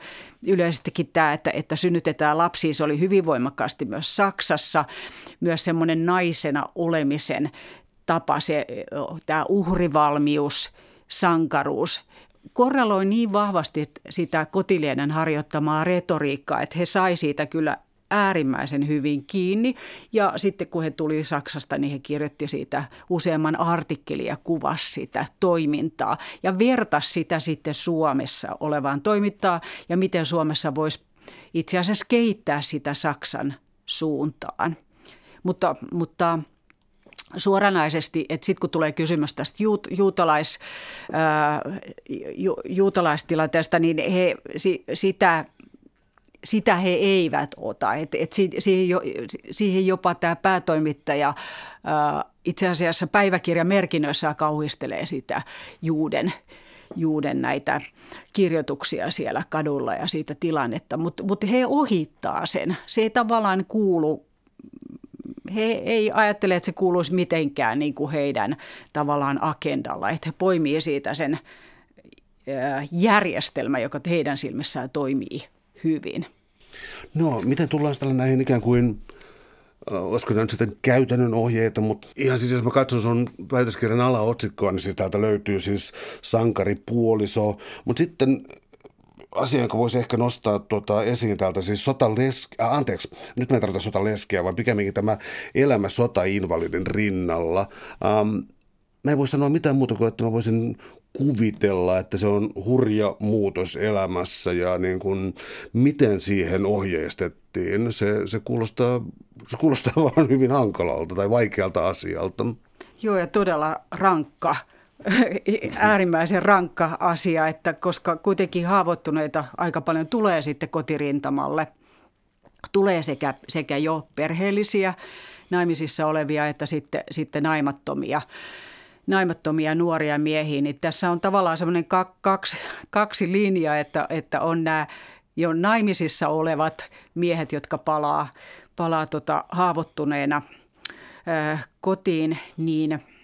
yleisestikin tämä, että, että synnytetään lapsia, se oli hyvin voimakkaasti myös Saksassa. Myös semmoinen naisena olemisen tapa, se, tämä uhrivalmius, sankaruus – korreloi niin vahvasti sitä kotilieden harjoittamaa retoriikkaa, että he sai siitä kyllä äärimmäisen hyvin kiinni. Ja sitten kun he tuli Saksasta, niin he kirjoitti siitä useamman artikkelia ja kuvasi sitä toimintaa. Ja vertasi sitä sitten Suomessa olevaan toimintaa ja miten Suomessa voisi itse asiassa kehittää sitä Saksan suuntaan. Mutta, mutta suoranaisesti, että sitten kun tulee kysymys tästä juut, juutalais, ää, ju, juutalaistilanteesta, niin he si, sitä sitä he eivät ota. Et, et siihen, jo, siihen jopa tämä päätoimittaja ää, itse asiassa päiväkirjamerkinnöissä kauhistelee sitä juuden, juuden näitä kirjoituksia siellä kadulla ja siitä tilannetta, mutta mut he ohittaa sen. Se ei tavallaan kuulu he ei ajattele, että se kuuluisi mitenkään niin kuin heidän tavallaan agendalla, että he poimii siitä sen järjestelmä, joka heidän silmissään toimii hyvin. No, miten tullaan sitten näihin ikään kuin olisiko nämä nyt sitten käytännön ohjeita, mutta ihan siis jos mä katson sun väitöskirjan alaotsikkoa, niin siis täältä löytyy siis sankaripuoliso, mutta sitten asia, jonka voisi ehkä nostaa tuota esiin täältä, siis sotaleski, äh, anteeksi, nyt mä en tarkoita sotaleskeä, vaan pikemminkin tämä elämä sotainvalidin rinnalla. Ähm, mä en voi sanoa mitään muuta kuin, että mä voisin kuvitella, että se on hurja muutos elämässä ja niin kuin, miten siihen ohjeistettiin. Se, se, kuulostaa, se kuulostaa vaan hyvin hankalalta tai vaikealta asialta. Joo, ja todella rankka äärimmäisen rankka asia, että koska kuitenkin haavoittuneita aika paljon tulee sitten kotirintamalle. Tulee sekä, sekä jo perheellisiä naimisissa olevia että sitten, sitten naimattomia naimattomia nuoria miehiä, niin tässä on tavallaan semmoinen kaksi, kaksi linjaa, että, että on nämä jo naimisissa olevat miehet, jotka palaa, palaa tota haavoittuneena äh, kotiin, niin –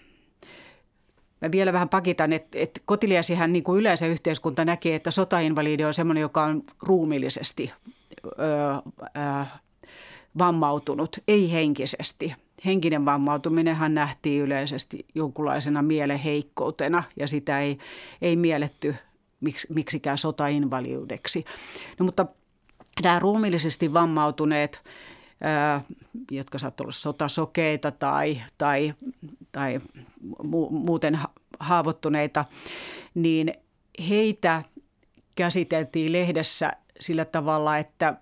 Mä vielä vähän pakitan, että, että kotiliasihan niin kuin yleensä yhteiskunta näkee, että sotainvalidi on sellainen, joka on ruumillisesti ö, ö, vammautunut, ei henkisesti. Henkinen vammautuminenhan nähtiin yleisesti jonkunlaisena mielenheikkoutena ja sitä ei, ei mielletty miksi, miksikään sotainvaliudeksi. No, mutta nämä ruumillisesti vammautuneet, jotka saattavat olla sotasokeita tai, tai, tai muuten haavoittuneita, niin heitä käsiteltiin lehdessä sillä tavalla, että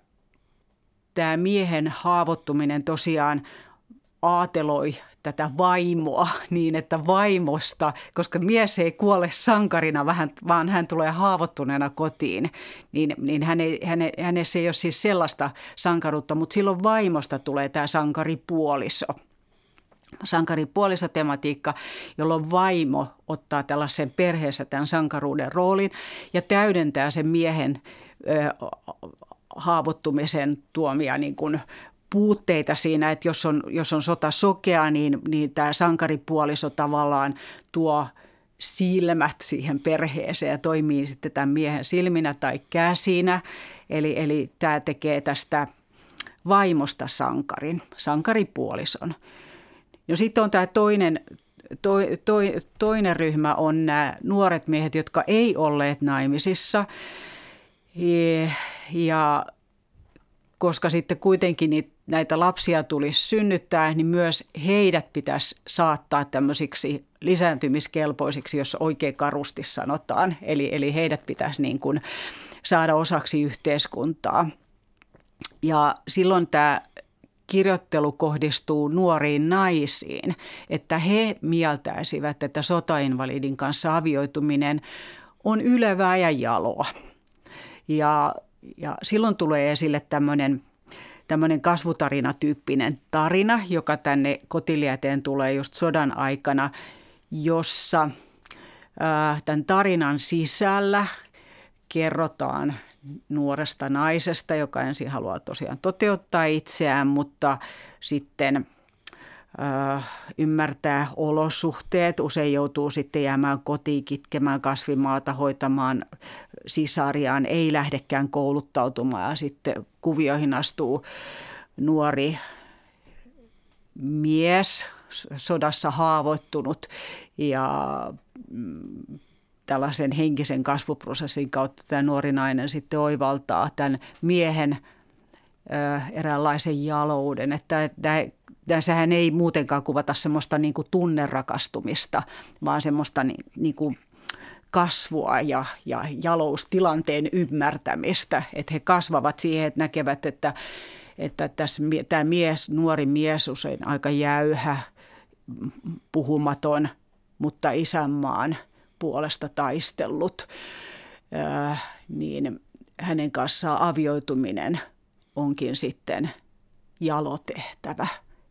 tämä miehen haavoittuminen tosiaan aateloi tätä vaimoa niin, että vaimosta, koska mies ei kuole sankarina, vaan hän tulee haavoittuneena kotiin, niin, niin häne, häne, hänessä ei ole siis sellaista sankaruutta, mutta silloin vaimosta tulee tämä sankaripuoliso. Sankaripuolisotematiikka, jolloin vaimo ottaa tällaisen perheessä tämän sankaruuden roolin ja täydentää sen miehen ö, haavoittumisen tuomia niin kuin puutteita siinä, että jos on, jos on sota sokea, niin, niin tämä sankaripuoliso tavallaan tuo silmät siihen perheeseen ja toimii sitten tämän miehen silminä tai käsinä. Eli, eli tämä tekee tästä vaimosta sankarin, sankaripuolison. No sitten on tämä toinen, to, to, toinen ryhmä on nämä nuoret miehet, jotka ei olleet naimisissa. Ja koska sitten kuitenkin niitä näitä lapsia tulisi synnyttää, niin myös heidät pitäisi saattaa tämmöisiksi lisääntymiskelpoisiksi, jos oikein karusti sanotaan. Eli, eli heidät pitäisi niin kuin saada osaksi yhteiskuntaa. Ja silloin tämä kirjoittelu kohdistuu nuoriin naisiin, että he mieltäisivät, että sotainvalidin kanssa avioituminen on ylevää ja jaloa. Ja, ja silloin tulee esille tämmöinen tämmöinen kasvutarinatyyppinen tarina, joka tänne kotilieteen tulee just sodan aikana, jossa ää, tämän tarinan sisällä kerrotaan nuoresta naisesta, joka ensin haluaa tosiaan toteuttaa itseään, mutta sitten ymmärtää olosuhteet. Usein joutuu sitten jäämään kotiin kitkemään kasvimaata, hoitamaan sisariaan, ei lähdekään kouluttautumaan sitten kuvioihin astuu nuori mies, sodassa haavoittunut ja mm, tällaisen henkisen kasvuprosessin kautta tämä nuori nainen sitten oivaltaa tämän miehen eräänlaisen jalouden. Että tässähän ei muutenkaan kuvata semmoista niin kuin tunnerakastumista, vaan semmoista niin, niin kuin kasvua ja, ja jaloustilanteen ymmärtämistä. Että he kasvavat siihen, että näkevät, että, että tässä, tämä mies, nuori mies usein aika jäyhä, puhumaton, mutta isänmaan puolesta taistellut, niin hänen kanssaan avioituminen onkin sitten jalotehtävä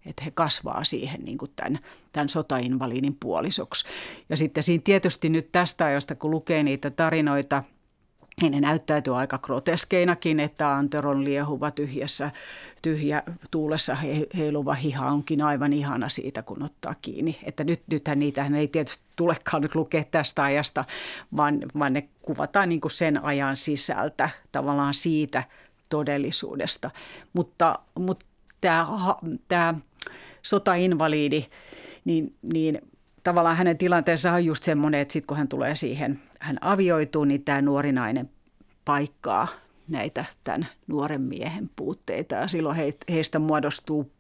että he kasvaa siihen niin kuin tämän, tämän sotainvaliinin puolisoksi. Ja sitten siinä tietysti nyt tästä ajasta, kun lukee niitä tarinoita, niin ne näyttäytyy aika groteskeinakin, että Anteron liehuva tyhjässä, tyhjä tuulessa heiluva hiha onkin aivan ihana siitä, kun ottaa kiinni. Että nyt, nythän niitä ei tietysti tulekaan nyt lukea tästä ajasta, vaan, vaan ne kuvataan niin kuin sen ajan sisältä, tavallaan siitä todellisuudesta. Mutta, mutta tämä, tämä sotainvaliidi, niin, niin tavallaan hänen tilanteensa on just semmoinen, että sitten kun hän tulee siihen, hän avioituu, niin tämä nuori nainen paikkaa näitä tämän nuoren miehen puutteita. Ja silloin he, heistä muodostuu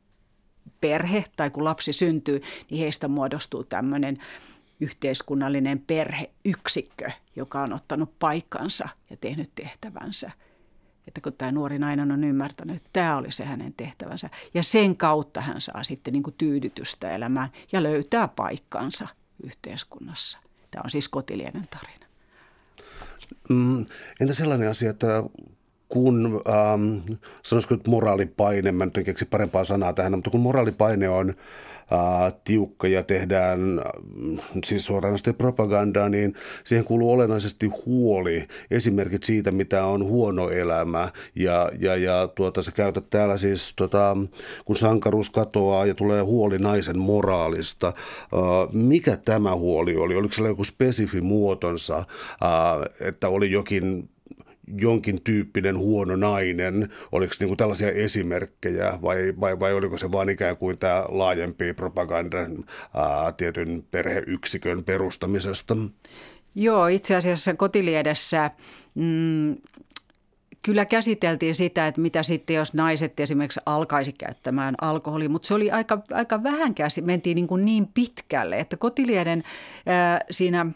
perhe, tai kun lapsi syntyy, niin heistä muodostuu tämmöinen yhteiskunnallinen perheyksikkö, joka on ottanut paikkansa ja tehnyt tehtävänsä – että kun tämä nuori nainen on ymmärtänyt, että tämä oli se hänen tehtävänsä. Ja sen kautta hän saa sitten niin kuin tyydytystä elämään ja löytää paikkansa yhteiskunnassa. Tämä on siis kotilienen tarina. Mm, entä sellainen asia, että kun, ähm, sanoisiko nyt moraalipaine, mä nyt keksi parempaa sanaa tähän, mutta kun moraalipaine on äh, tiukka ja tehdään äh, siis suoranaisesti propagandaa, niin siihen kuuluu olennaisesti huoli, esimerkit siitä, mitä on huono elämä. Ja, ja, ja tuota, sä käytät täällä siis, tuota, kun sankaruus katoaa ja tulee huoli naisen moraalista. Äh, mikä tämä huoli oli? Oliko siellä joku spesifi muotonsa, äh, että oli jokin jonkin tyyppinen huono nainen? Oliko niin kuin tällaisia esimerkkejä vai, vai, vai oliko se vain ikään kuin tämä laajempi propagandan ää, tietyn perheyksikön perustamisesta? Joo, itse asiassa kotiliedessä mm, kyllä käsiteltiin sitä, että mitä sitten, jos naiset esimerkiksi alkaisi käyttämään alkoholia, mutta se oli aika, aika vähän käsi, mentiin niin, kuin niin pitkälle, että kotilieden ää, siinä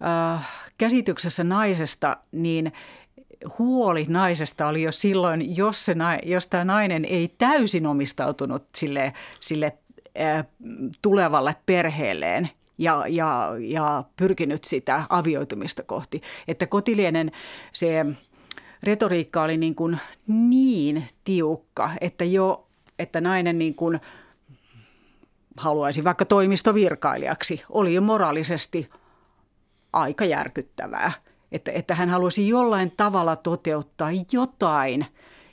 ää, käsityksessä naisesta, niin – huoli naisesta oli jo silloin, jos, se, jos tämä nainen ei täysin omistautunut sille, sille tulevalle perheelleen ja, ja, ja pyrkinyt sitä avioitumista kohti. Että kotilienen se retoriikka oli niin, kuin niin tiukka, että jo että nainen niin kuin haluaisi vaikka toimistovirkailijaksi, oli jo moraalisesti aika järkyttävää – että, että hän haluaisi jollain tavalla toteuttaa jotain,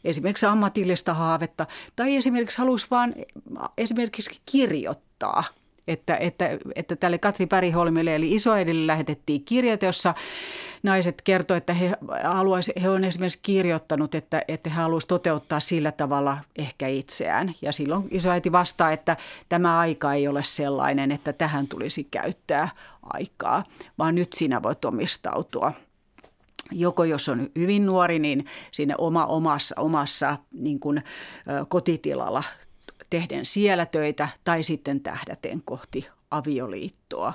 esimerkiksi ammatillista haavetta, tai esimerkiksi halusi vain esimerkiksi kirjoittaa – että, että, että tälle Katri Päriholmille eli isoedille lähetettiin kirjat, jossa naiset kertoivat, että he, haluaisi, he on esimerkiksi kirjoittanut, että, että he haluaisivat toteuttaa sillä tavalla ehkä itseään. Ja silloin isoäiti vastaa, että tämä aika ei ole sellainen, että tähän tulisi käyttää aikaa, vaan nyt sinä voit omistautua – joko jos on hyvin nuori, niin sinne oma, omassa, omassa niin kuin, kotitilalla tehden siellä töitä tai sitten tähdäten kohti avioliittoa.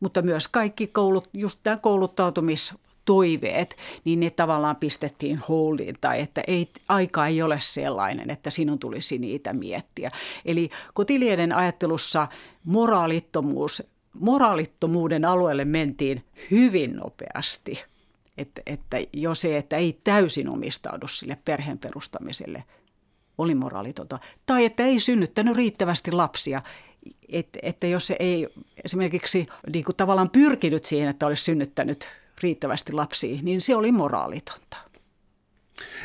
Mutta myös kaikki koulut, just tämä kouluttautumis toiveet, niin ne tavallaan pistettiin holdiin tai että ei, aika ei ole sellainen, että sinun tulisi niitä miettiä. Eli kotilieden ajattelussa moraalittomuus, moraalittomuuden alueelle mentiin hyvin nopeasti – että, että jo se, että ei täysin omistaudu sille perheen perustamiselle, oli moraalitonta. Tai että ei synnyttänyt riittävästi lapsia, että, että jos se ei esimerkiksi niin kuin tavallaan pyrkinyt siihen, että olisi synnyttänyt riittävästi lapsia, niin se oli moraalitonta.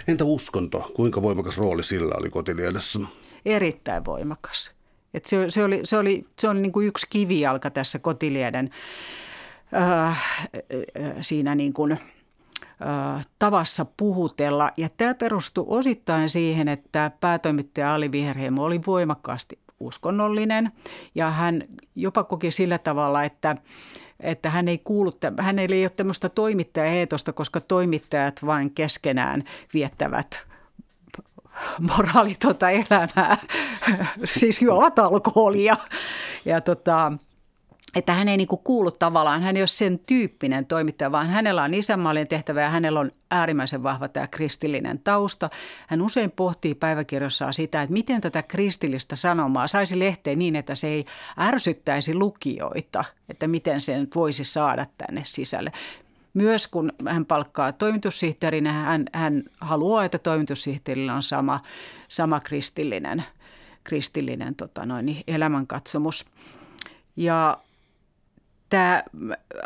Entä uskonto? Kuinka voimakas rooli sillä oli kotiliedessä? Erittäin voimakas. Et se, se oli, se oli, se oli niin kuin yksi kivijalka tässä kotilieden äh, siinä niin kuin, äh, tavassa puhutella. Ja tämä perustui osittain siihen, että päätoimittaja Ali Viherheimo oli voimakkaasti uskonnollinen ja hän jopa koki sillä tavalla, että että hän ei kuulu, hän ei ole tämmöistä toimittajaeetosta, koska toimittajat vain keskenään viettävät moraalitonta elämää, siis juovat alkoholia. Ja tota, että hän ei niinku kuulu tavallaan, hän ei ole sen tyyppinen toimittaja, vaan hänellä on isänmaallinen tehtävä ja hänellä on äärimmäisen vahva tämä kristillinen tausta. Hän usein pohtii päiväkirjossaan sitä, että miten tätä kristillistä sanomaa saisi lehteen niin, että se ei ärsyttäisi lukijoita, että miten sen voisi saada tänne sisälle. Myös kun hän palkkaa toimitussihteerinä, hän, hän haluaa, että toimitussihteerillä on sama, sama kristillinen, kristillinen tota noin, elämänkatsomus. Ja tämä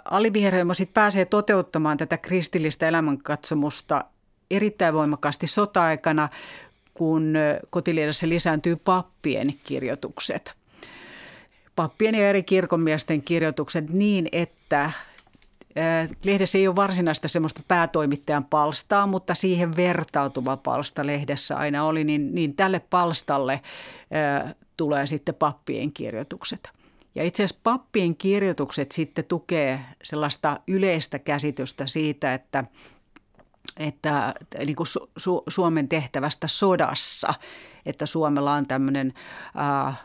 aliviherhoimo sitten pääsee toteuttamaan tätä kristillistä elämänkatsomusta erittäin voimakkaasti sota-aikana, kun kotiliedessä lisääntyy pappien kirjoitukset. Pappien ja eri kirkonmiesten kirjoitukset niin, että Lehdessä ei ole varsinaista semmoista päätoimittajan palstaa, mutta siihen vertautuva palsta lehdessä aina oli, niin, niin tälle palstalle tulee sitten pappien kirjoitukset. Ja itse asiassa pappien kirjoitukset sitten tukee sellaista yleistä käsitystä siitä, että että niin kuin Su- Su- Suomen tehtävästä sodassa, että Suomella on tämmöinen äh,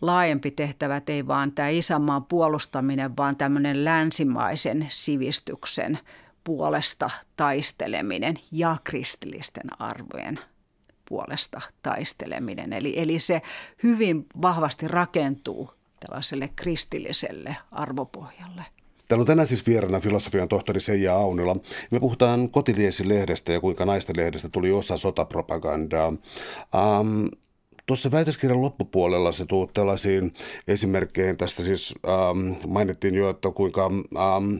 laajempi tehtävä, ei vaan tämä isänmaan puolustaminen, vaan tämmöinen länsimaisen sivistyksen puolesta taisteleminen ja kristillisten arvojen puolesta taisteleminen. Eli, eli se hyvin vahvasti rakentuu tällaiselle kristilliselle arvopohjalle. Täällä on tänään siis vieraana filosofian tohtori Seija Aunila. Me puhutaan Kotiliesi-lehdestä ja kuinka naisten lehdestä tuli osa sotapropagandaa. Um, Tuossa väitöskirjan loppupuolella se tuut tällaisiin esimerkkeihin. Tästä siis ähm, mainittiin jo, että kuinka ähm,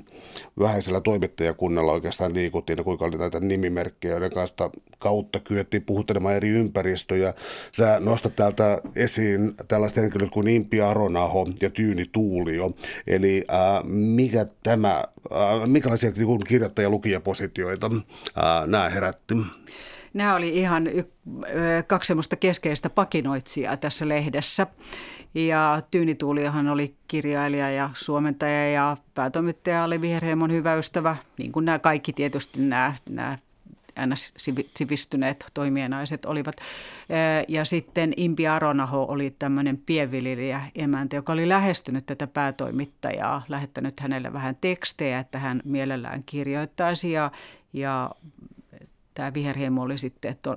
vähäisellä toimittajakunnalla oikeastaan liikuttiin ja kuinka oli näitä nimimerkkejä, joiden kanssa kautta kyettiin puhuttelemaan eri ympäristöjä. Sä nostat täältä esiin tällaiset henkilöt kuin Impi Aronaho ja Tyyni Tuulio. Eli äh, mikä tämä, äh, minkälaisia niin kirjoittaja-lukijapositioita äh, nämä herätti? Nämä oli ihan y- kaksi semmoista keskeistä pakinoitsijaa tässä lehdessä. Ja Tyyni Tuuliohan oli kirjailija ja suomentaja ja päätoimittaja oli Viherheimon hyvä ystävä, niin kuin nämä kaikki tietysti nämä, nämä aina sivistyneet toimienaiset olivat. Ja sitten Impi Aronaho oli tämmöinen pienviljelijä emäntä, joka oli lähestynyt tätä päätoimittajaa, lähettänyt hänelle vähän tekstejä, että hän mielellään kirjoittaisi ja, ja tämä viherhiemo oli sitten to,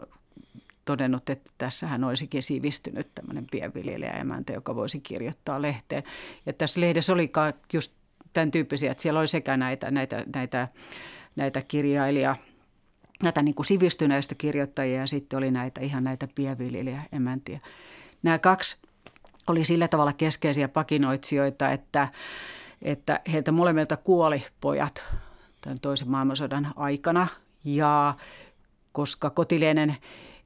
todennut, että tässä hän olisikin sivistynyt tämmöinen pienviljelijäemäntä, joka voisi kirjoittaa lehteen. Ja tässä lehdessä oli just tämän tyyppisiä, että siellä oli sekä näitä, näitä, näitä, näitä kirjailija, näitä niin kuin sivistyneistä kirjoittajia ja sitten oli näitä ihan näitä pienviljelijäemäntiä. Nämä kaksi oli sillä tavalla keskeisiä pakinoitsijoita, että, että heiltä molemmilta kuoli pojat tämän toisen maailmansodan aikana ja koska kotilienen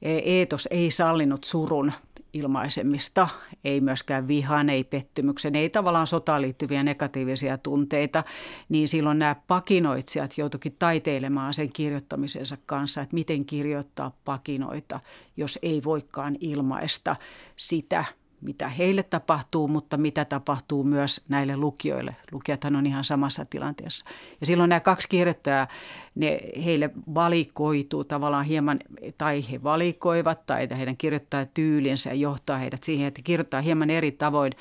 eetos ei sallinut surun ilmaisemista, ei myöskään vihan, ei pettymyksen, ei tavallaan sotaan liittyviä negatiivisia tunteita, niin silloin nämä pakinoitsijat joutuikin taiteilemaan sen kirjoittamisensa kanssa, että miten kirjoittaa pakinoita, jos ei voikaan ilmaista sitä, mitä heille tapahtuu, mutta mitä tapahtuu myös näille lukijoille. Lukijathan on ihan samassa tilanteessa. Ja silloin nämä kaksi kirjoittajaa, ne, heille valikoituu tavallaan hieman, tai he valikoivat, tai heidän kirjoittajatyylinsä johtaa heidät siihen, että kirjoittaa hieman eri tavoin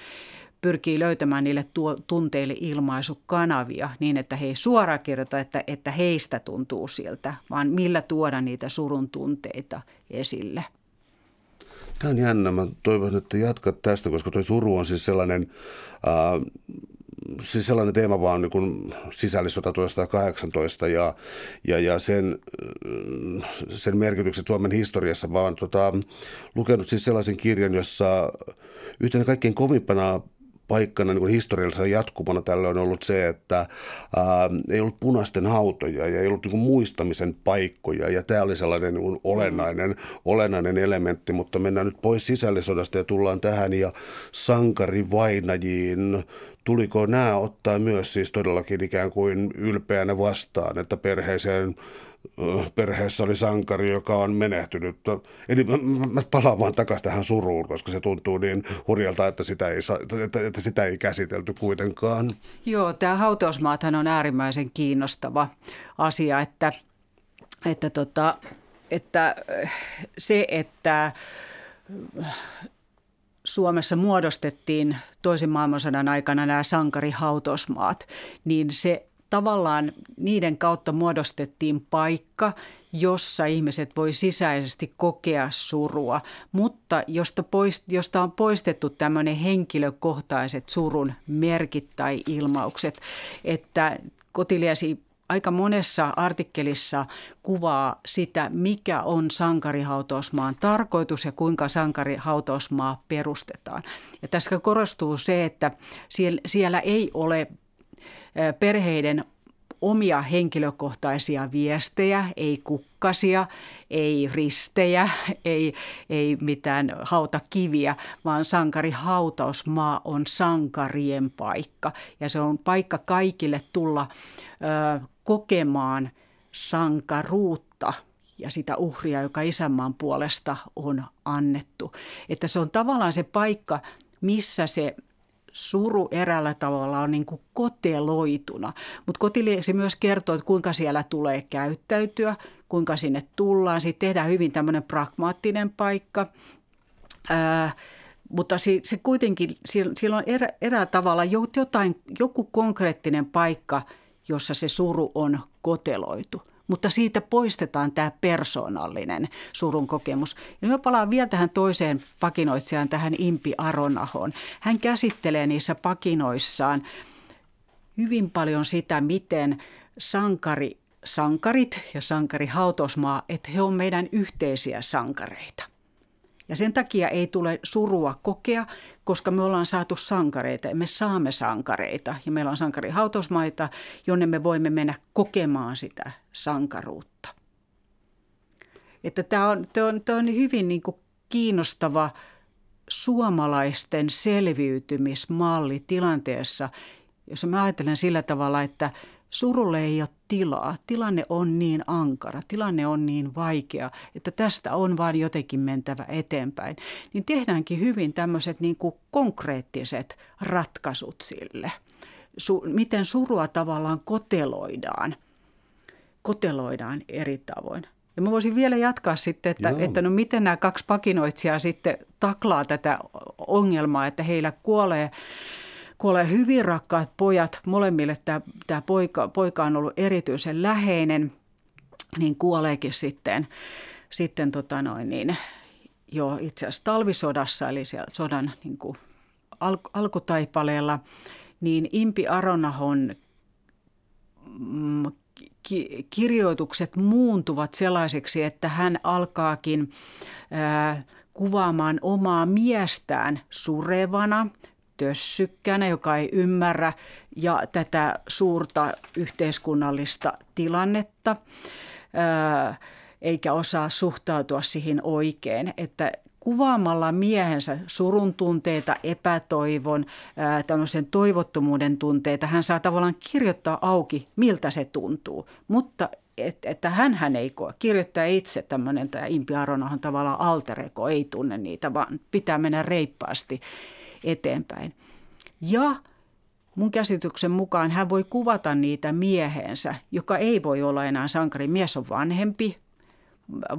pyrkii löytämään niille tuo, tunteille ilmaisukanavia niin, että he ei suoraan kirjoita, että, että heistä tuntuu siltä, vaan millä tuoda niitä surun tunteita esille. Tämä on jännä. Mä toivon, että jatkat tästä, koska tuo suru on siis sellainen, äh, siis sellainen teema vaan niin kuin sisällissota 1918 ja, ja, ja sen, sen merkitykset Suomen historiassa. vaan tota, lukenut siis sellaisen kirjan, jossa yhtenä kaikkein kovimpana paikkana niin historiallisena jatkumana tällä on ollut se, että ää, ei ollut punaisten hautoja ja ei ollut niin muistamisen paikkoja ja tämä oli sellainen niin olennainen, olennainen elementti, mutta mennään nyt pois sisällissodasta ja tullaan tähän ja sankarivainajiin. Tuliko nämä ottaa myös siis todellakin ikään kuin ylpeänä vastaan, että perheeseen perheessä oli sankari, joka on menehtynyt. Eli mä, mä palaan vaan takaisin tähän suruun, koska se tuntuu niin hurjalta, että sitä ei, että, että sitä ei käsitelty kuitenkaan. Joo, tämä hautausmaathan on äärimmäisen kiinnostava asia, että, että, tota, että se, että Suomessa muodostettiin toisen maailmansodan aikana nämä sankarihautosmaat, niin se tavallaan niiden kautta muodostettiin paikka, jossa ihmiset voi sisäisesti kokea surua, mutta josta, poist, josta on poistettu tämmöinen henkilökohtaiset surun merkit tai ilmaukset, että Kotiliesi aika monessa artikkelissa kuvaa sitä, mikä on sankarihautausmaan tarkoitus ja kuinka sankarihautausmaa perustetaan. Ja tässä korostuu se, että siellä ei ole perheiden omia henkilökohtaisia viestejä, ei kukkasia, ei ristejä, ei, ei mitään hautakiviä, vaan sankari hautausmaa on sankarien paikka. Ja se on paikka kaikille tulla ö, kokemaan sankaruutta ja sitä uhria, joka isänmaan puolesta on annettu. Että se on tavallaan se paikka, missä se suru eräällä tavalla on niin kuin koteloituna. Mutta kotiliesi myös kertoo, että kuinka siellä tulee käyttäytyä, kuinka sinne tullaan. Siitä tehdään hyvin tämmöinen pragmaattinen paikka. Ää, mutta se, se kuitenkin, siellä on erä, eräällä tavalla jotain, joku konkreettinen paikka, jossa se suru on koteloitu – mutta siitä poistetaan tämä persoonallinen surun kokemus. Ja mä palaan vielä tähän toiseen pakinoitsijaan, tähän Impi Aronahon. Hän käsittelee niissä pakinoissaan hyvin paljon sitä, miten sankari, sankarit ja sankari Hautosmaa, että he on meidän yhteisiä sankareita. Ja sen takia ei tule surua kokea, koska me ollaan saatu sankareita ja me saamme sankareita. Ja meillä on sankarihautausmaita, jonne me voimme mennä kokemaan sitä sankaruutta. Että tämä on, tämä on, tämä on hyvin niin kuin kiinnostava suomalaisten selviytymismalli tilanteessa, jos mä ajattelen sillä tavalla, että surulle ei ole tilaa. Tilanne on niin ankara, tilanne on niin vaikea, että tästä on vain jotenkin mentävä eteenpäin. Niin tehdäänkin hyvin tämmöiset niin kuin konkreettiset ratkaisut sille. Su- miten surua tavallaan koteloidaan, koteloidaan eri tavoin. Ja mä voisin vielä jatkaa sitten, että, että no miten nämä kaksi pakinoitsijaa sitten taklaa tätä ongelmaa, että heillä kuolee kuolee hyvin rakkaat pojat, molemmille tämä, tämä poika, poika on ollut erityisen läheinen, niin kuoleekin sitten, sitten tota noin niin, jo itse asiassa talvisodassa, eli siellä sodan niin kuin al, alkutaipaleella, niin Impi Aronahon mm, ki, kirjoitukset muuntuvat sellaiseksi, että hän alkaakin ää, kuvaamaan omaa miestään surevana, tössykkänä, joka ei ymmärrä ja tätä suurta yhteiskunnallista tilannetta eikä osaa suhtautua siihen oikein. Että kuvaamalla miehensä surun tunteita, epätoivon, tämmöisen toivottomuuden tunteita, hän saa tavallaan kirjoittaa auki, miltä se tuntuu. Mutta että, hän, hän ei koe. Kirjoittaa itse tämmöinen, tämä Impi Aronahan tavallaan altereko, ei tunne niitä, vaan pitää mennä reippaasti eteenpäin. Ja mun käsityksen mukaan hän voi kuvata niitä miehensä, joka ei voi olla enää sankari. Mies on vanhempi,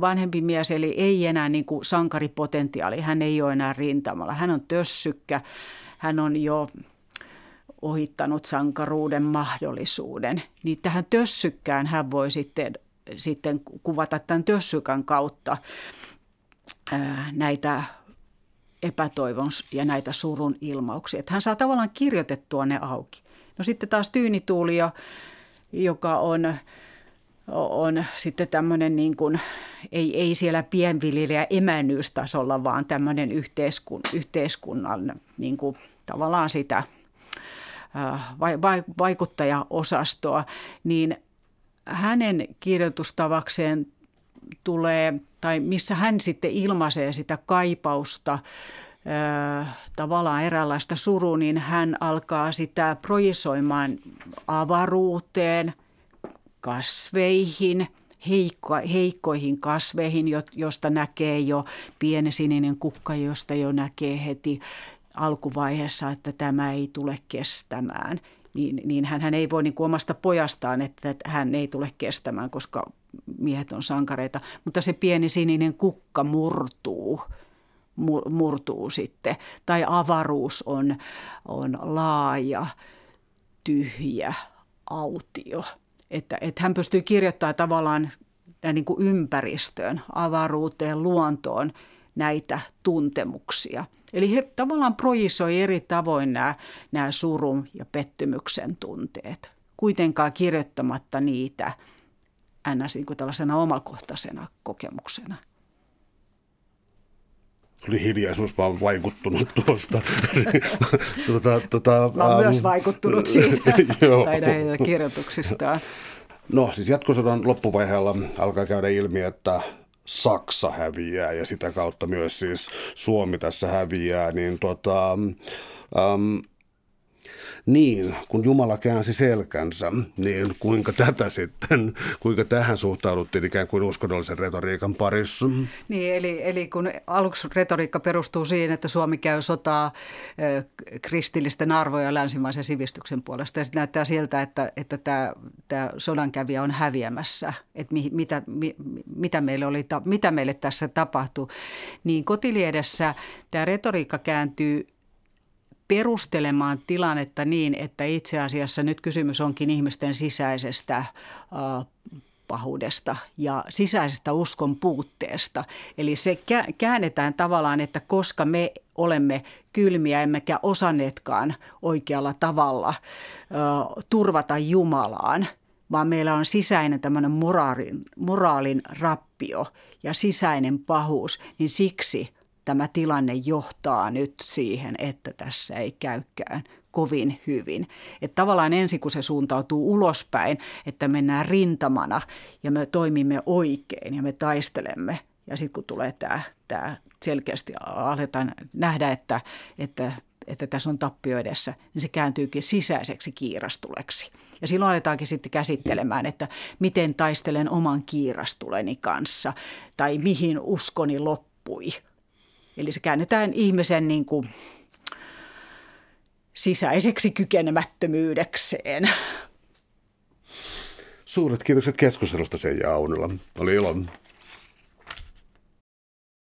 vanhempi mies, eli ei enää niin kuin sankaripotentiaali. Hän ei ole enää rintamalla. Hän on tössykkä, hän on jo ohittanut sankaruuden mahdollisuuden. Niin tähän tössykkään hän voi sitten, sitten kuvata tämän tössykän kautta näitä epätoivon ja näitä surun ilmauksia. Että hän saa tavallaan kirjoitettua ne auki. No sitten taas Tyynituuli, joka on, on sitten tämmöinen niin kuin, ei, ei siellä pienviljelijä emännyystasolla, vaan tämmöinen yhteiskun, yhteiskunnan niin kuin tavallaan sitä vaikuttajaosastoa, niin hänen kirjoitustavakseen tulee, tai missä hän sitten ilmaisee sitä kaipausta, tavallaan eräänlaista suru, niin hän alkaa sitä projisoimaan avaruuteen, kasveihin, heikko, heikkoihin kasveihin, josta näkee jo pieni sininen kukka, josta jo näkee heti alkuvaiheessa, että tämä ei tule kestämään. Niin, niin hän, hän ei voi niin kuin omasta pojastaan, että hän ei tule kestämään, koska miehet on sankareita, mutta se pieni sininen kukka murtuu murtuu sitten. Tai avaruus on, on laaja, tyhjä, autio. Että, että hän pystyy kirjoittamaan tavallaan niin kuin ympäristöön, avaruuteen, luontoon näitä tuntemuksia. Eli he tavallaan projisoi eri tavoin nämä, nämä surun ja pettymyksen tunteet, kuitenkaan kirjoittamatta niitä – ns. Niin kuin tällaisena omakohtaisena kokemuksena. Oli hiljaisuus, mä oon vaikuttunut tuosta. tuota, tuota, mä oon um, myös vaikuttunut siitä tai näitä kirjoituksistaan. No siis jatkosodan loppuvaiheella alkaa käydä ilmi, että Saksa häviää ja sitä kautta myös siis Suomi tässä häviää, niin tuota, um, niin, kun Jumala käänsi selkänsä, niin kuinka tätä sitten, kuinka tähän suhtauduttiin ikään kuin uskonnollisen retoriikan parissa? Niin, eli, eli kun aluksi retoriikka perustuu siihen, että Suomi käy sotaa kristillisten arvoja länsimaisen sivistyksen puolesta, ja sitten näyttää siltä, että, että tämä, tämä sodankävijä on häviämässä, että mi, mitä, mi, mitä, meille oli, mitä meille tässä tapahtui, niin kotiliedessä tämä retoriikka kääntyy perustelemaan tilannetta niin, että itse asiassa nyt kysymys onkin ihmisten sisäisestä pahuudesta ja sisäisestä uskon puutteesta. Eli se käännetään tavallaan, että koska me olemme kylmiä emmekä osanneetkaan oikealla tavalla turvata Jumalaan, vaan meillä on sisäinen tämmöinen moraalin, moraalin rappio ja sisäinen pahuus, niin siksi tämä tilanne johtaa nyt siihen, että tässä ei käykään kovin hyvin. Että tavallaan ensin kun se suuntautuu ulospäin, että mennään rintamana ja me toimimme oikein ja me taistelemme. Ja sitten kun tulee tämä, tämä selkeästi aletaan nähdä, että, että, että tässä on tappio edessä, niin se kääntyykin sisäiseksi kiirastuleksi. Ja silloin aletaankin sitten käsittelemään, että miten taistelen oman kiirastuleni kanssa tai mihin uskoni loppui – Eli se käännetään ihmisen niin kuin sisäiseksi kykenemättömyydekseen. Suuret kiitokset keskustelusta Seija Aunila. Oli ilo.